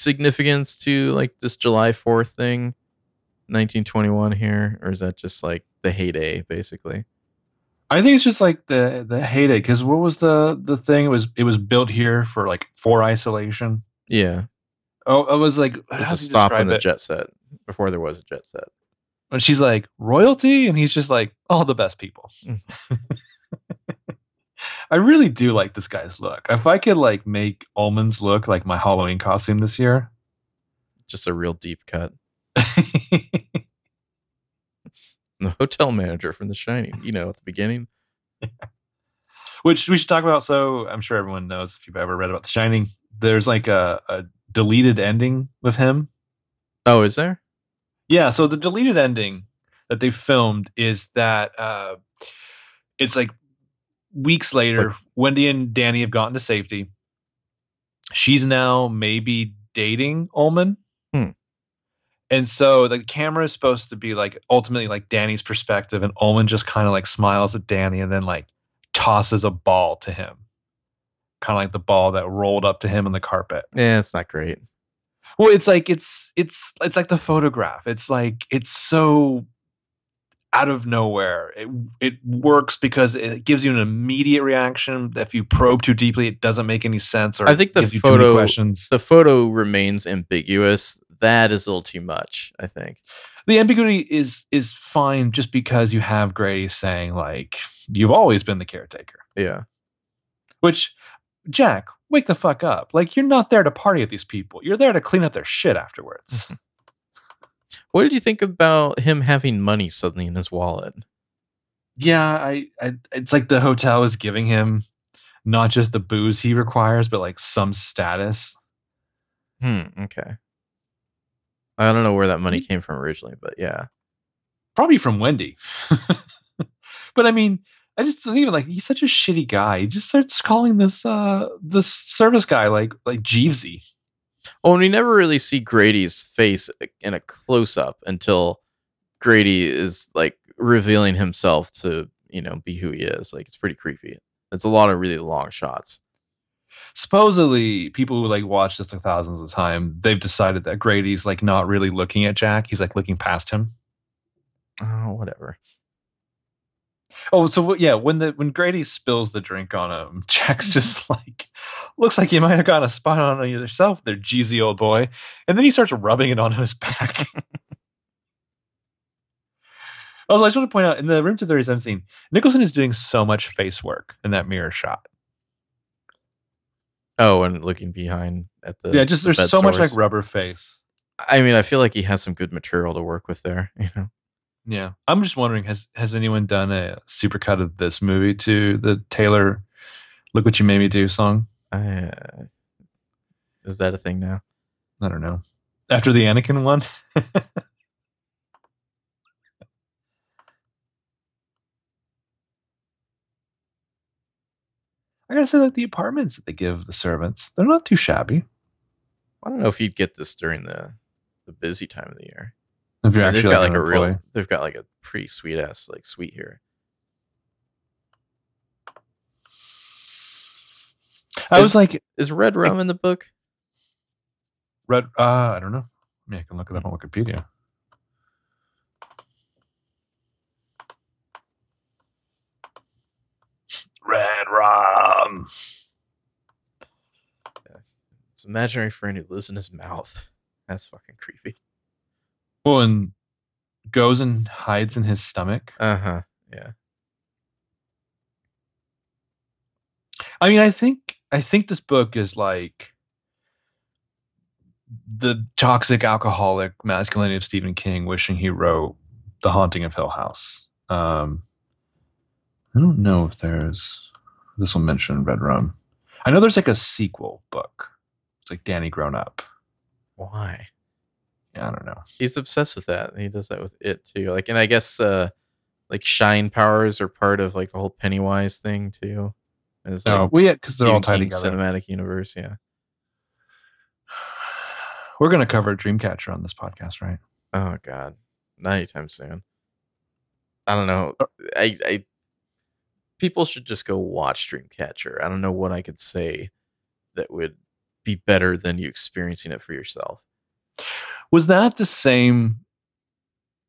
significance to like this July Fourth thing, nineteen twenty one here, or is that just like the heyday, basically? I think it's just like the the heyday because what was the the thing? It was it was built here for like for isolation. Yeah. Oh, it was like it's a stop on the it? jet set before there was a jet set. And she's like royalty, and he's just like all the best people. Mm-hmm. I really do like this guy's look. If I could like make Ullman's look like my Halloween costume this year, just a real deep cut. the hotel manager from The Shining. You know, at the beginning. Which we should talk about. So I'm sure everyone knows if you've ever read about The Shining. There's like a, a deleted ending with him. Oh, is there? Yeah. So the deleted ending. that they filmed is that uh, it's like weeks later, Wendy and Danny have gotten to safety. She's now maybe dating Ullman. Hmm. And so the camera is supposed to be like ultimately like Danny's perspective, and Ullman just kind of like smiles at Danny and then like tosses a ball to him. Kind of like the ball that rolled up to him on the carpet. Yeah, it's not great. Well, it's like it's it's it's like the photograph. It's like it's so out of nowhere. It it works because it gives you an immediate reaction. If you probe too deeply, it doesn't make any sense. Or I think the gives you too many photo questions. the photo remains ambiguous. That is a little too much, I think. the ambiguity is is fine just because you have Grady saying like you've always been the caretaker. Yeah. Which Jack, wake the fuck up. Like you're not there to party with these people. You're there to clean up their shit afterwards. Mm-hmm. What did you think about him having money suddenly in his wallet? yeah, I, I it's like the hotel is giving him not just the booze he requires, but like some status. Hmm, okay. I don't know where that money came from originally, but yeah. Probably from Wendy. but I mean, I just don't even like he's such a shitty guy. He just starts calling this uh this service guy like like Jeevesy. Oh, and we never really see Grady's face uh, in a close up until Grady is like revealing himself to, you know, be who he is. Like it's pretty creepy. It's a lot of really long shots. supposedly people who like watch this like thousands of time they've decided that grady's like not really looking at jack he's like looking past him Oh, whatever. Oh so yeah when the when grady spills the drink on him jack's mm-hmm. just like looks like you might have gotten a spot on yourself there jeevesy old boy and then he starts rubbing it on his back Also, I just want to point out in the Room 237 scene, Nicholson is doing so much face work in that mirror shot. Oh, and looking behind at the yeah, just there's bed so much like rubber face. I mean, I feel like he has some good material to work with there. You know, Yeah, I'm just wondering has has anyone done a supercut of this movie to the Taylor "Look What You Made Me Do" song? uh, is that a thing now? I don't know. After the Anakin one, I gotta say that the apartments that they give the servants, they're not too shabby. I don't know if you'd get this during the the busy time of the year. If you're I mean, actually they've got like, like a real, employee. they've got like a pretty sweet ass like suite here. I was like, Is red rum in the book? red. Uh, I don't know. I mean, I can look it up on Wikipedia. Red rum. It's imaginary friend who lives in his mouth. That's fucking creepy. Well, and goes and hides in his stomach. Uh huh. Yeah. I mean, I think I think this book is like the toxic alcoholic masculinity of Stephen King wishing he wrote The Haunting of Hill House. Um, I don't know if there's this will mention Red Rum. I know there's like a sequel book. It's like Danny Grown Up. Why? Yeah, I don't know. He's obsessed with that. He does that with it too. Like, and I guess uh like shine powers are part of like the whole Pennywise thing too. It's No, like well, yeah, because they're all tied together. cinematic universe. Yeah. We're gonna cover Dreamcatcher on this podcast, right? Oh God, not anytime soon. I don't know. I, I people should just go watch Dreamcatcher. I don't know what I could say that would be better than you experiencing it for yourself. Was that the same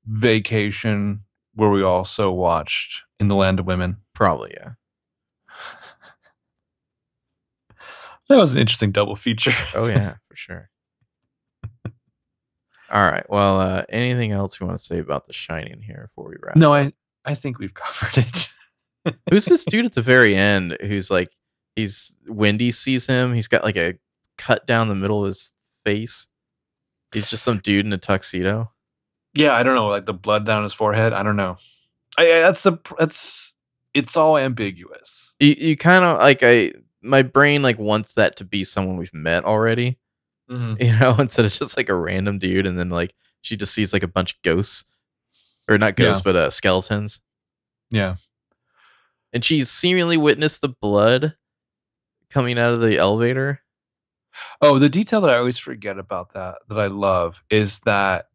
vacation where we also watched In the Land of Women? Probably, yeah. That was an interesting double feature. Oh yeah, for sure. All right. Well, uh, anything else you want to say about The Shining here before we wrap? No, I I think we've covered it. Who's this dude at the very end who's like he's Wendy sees him, he's got like a cut down the middle of his face. He's just some dude in a tuxedo. yeah, I don't know, like the blood down his forehead. I don't know. I, I- that's the that's it's all ambiguous. You you kind of like I my brain like wants that to be someone we've met already, Mm-hmm. you know, instead of just like a random dude and then like she just sees like a bunch of ghosts or not Yeah. ghosts, but uh, skeletons. Yeah. And she seemingly witnessed the blood coming out of the elevator. Oh, the detail that I always forget about that that I love is that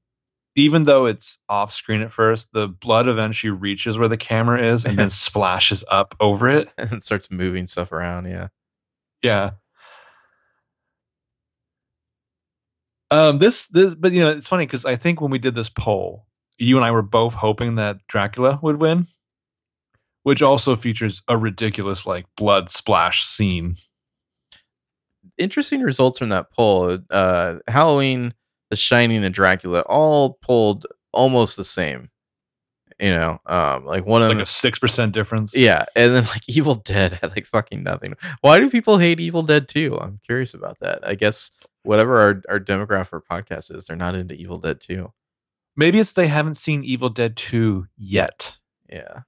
even though it's off screen at first, the blood eventually reaches where the camera is and then splashes up over it. and starts moving stuff around. Yeah. Yeah. Um this this but you know it's funny cuz I think when we did this poll, you and I were both hoping that Dracula would win, which also features a ridiculous like blood splash scene. Interesting results from that poll. Uh, Halloween, The Shining, and Dracula all pulled almost the same. You know, um, like one of Like a 6% difference. yeah, and then like Evil Dead had like fucking nothing. Why do people hate Evil Dead 2? I'm curious about that. I guess whatever our, our demographic for podcast is, they're not into Evil Dead 2. Maybe it's they haven't seen Evil Dead 2 yet. Yeah.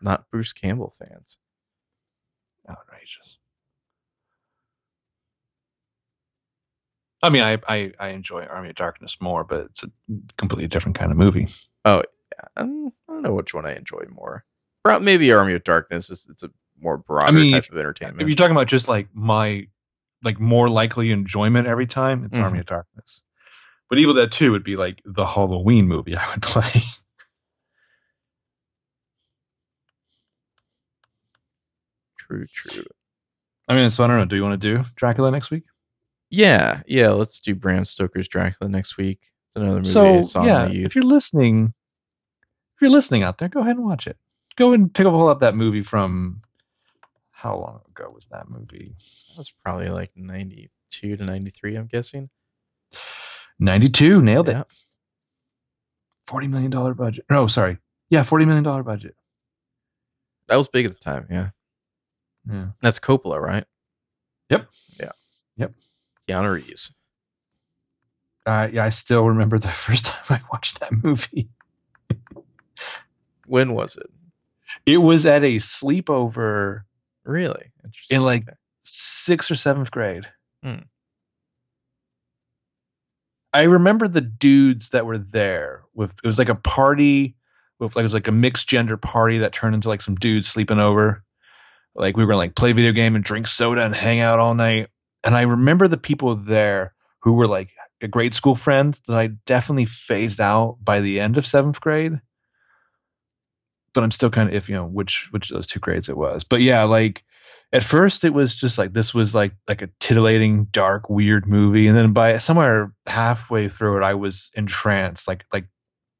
Not Bruce Campbell fans. Outrageous. I mean, I, I I enjoy Army of Darkness more, but it's a completely different kind of movie. Um, I don't know which one I enjoy more. Maybe Army of Darkness is it's a more broader mean, type of entertainment. If you're talking about just like my like more likely enjoyment every time, it's Mhm. Army of Darkness. But Evil Dead 2 would be like the Halloween movie I would play. True, true. I mean, so I don't know. Do you want to do Dracula next week? Yeah, yeah. Let's do Bram Stoker's Dracula next week. It's another movie so yeah, if you're listening, if you're listening out there, go ahead and watch it. Go and pick up pull up that movie from how long ago was that movie? That was probably like ninety two to ninety three. I'm guessing. 92, nailed it. Forty million dollar budget. No, sorry. Yeah, forty million dollar budget. That was big at the time. Yeah, Yeah. that's Coppola, right? Yep. Yeah. Yep. Keanu Reeves. Uh, yeah, I still remember the first time I watched that movie. When was it? It was at a sleepover Really interesting. in like Okay. sixth or seventh grade. Hmm. I remember the dudes that were there with it was like a party with like it was like a mixed gender party that turned into like some dudes sleeping over. Like we were gonna like play video game and drink soda and hang out all night. And I remember the people there who were like a grade school friends that I definitely phased out by the end of seventh grade. But I'm still kind of if you know which which of those two grades it was. But yeah, like at first it was just like this was like like a titillating dark weird movie and then by somewhere halfway through it i was entranced like like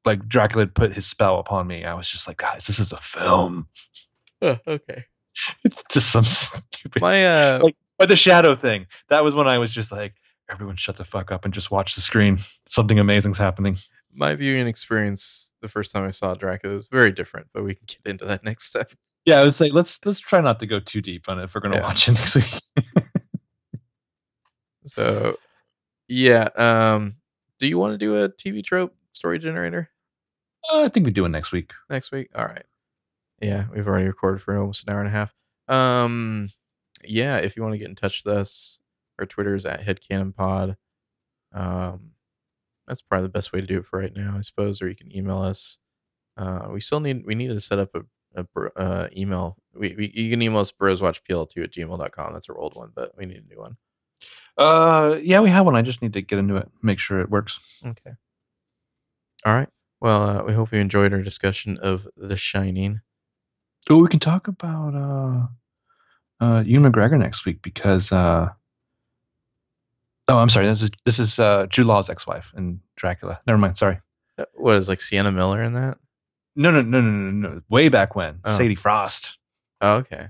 like dracula put his spell upon me i was just like guys this is a film okay. it's just some stupid My uh, Like- but the shadow thing that was when i was just like everyone shut the fuck up and just watch the screen something amazing's happening my viewing experience the first time I saw Dracula was very different, but we can get into that next time. yeah i would say let's let's try not to go too deep on it if we're gonna Yeah. watch it next week So, yeah. Um, do you want to do a TV trope story generator uh, i think we do it next week next week? All right. Yeah, we've already recorded for almost an hour and a half. Um, yeah. If you want to get in touch with us, our Twitter is at HeadcanonPod. Um, that's probably the best way to do it for right now, I suppose. Or you can email us. Uh, we still need we need to set up a, a uh, email. We, we you can email us broswatchpl2 at gmail.com. That's our old one, but we need a new one. uh yeah we have one i just need to get into it make sure it works Okay. All right. Well, uh, we hope you enjoyed our discussion of The Shining. Oh, we can talk about uh, uh, Ewan McGregor next week because. Uh, oh, I'm sorry. This is this is uh, Jude Law's ex-wife in Dracula. Never mind. Sorry. Uh, What is like Sienna Miller in that? No, no, no, no, no, no. Way back when, Oh. Sadie Frost. Oh, okay.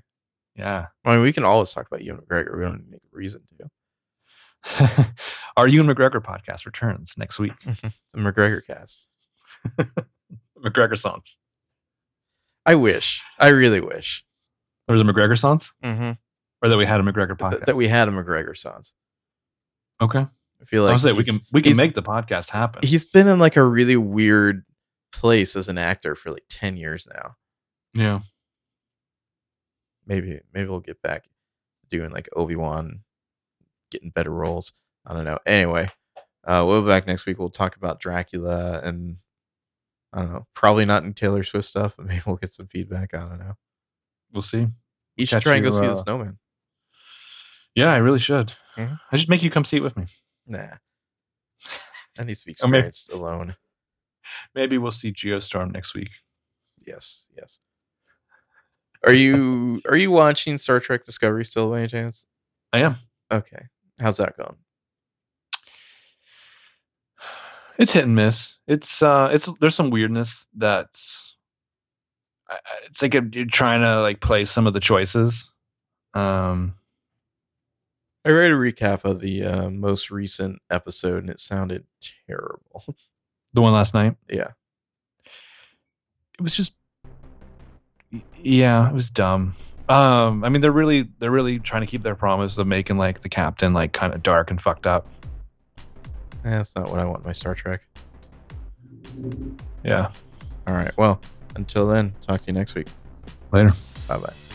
Yeah. I mean, we can always talk about Ewan McGregor. We don't need a reason to. Our Ewan McGregor podcast returns next week. The McGregor cast. McGregor songs. I wish. I really wish. There was a McGregor songs, Mm-hmm. or that we had a McGregor podcast. That, that we had a McGregor songs. okay. I feel I like was say we can we can make the podcast happen. He's been in like a really weird place as an actor for like ten years now. Yeah. maybe maybe we'll get back doing like Obi Wan, getting better roles. I don't know. Anyway, Uh, we'll be back next week. We'll talk about Dracula and I don't know, probably not in Taylor Swift stuff, but maybe we'll get some feedback. I don't know. We'll see. You should Catch try and go you, see uh, the Snowman. Yeah, I really should. Mhm. I should make you come see it with me. Nah, that needs to be I experienced alone. Maybe we'll see Geostorm next week. Yes, yes. Are you are you watching Star Trek Discovery still by any chance? I am. Okay, how's that going? It's hit and miss. It's uh, it's there's some weirdness that's. It's like you're trying to like play some of the choices. Um, I read a recap of the uh, most recent episode, and it sounded terrible. the one last night. yeah, it was just yeah it was dumb um i mean they're really they're really trying to keep their promise of making like the captain like kind of dark and fucked up Eh, that's not what I want in my Star Trek. yeah All right, well, until then, talk to you next week. later Bye bye.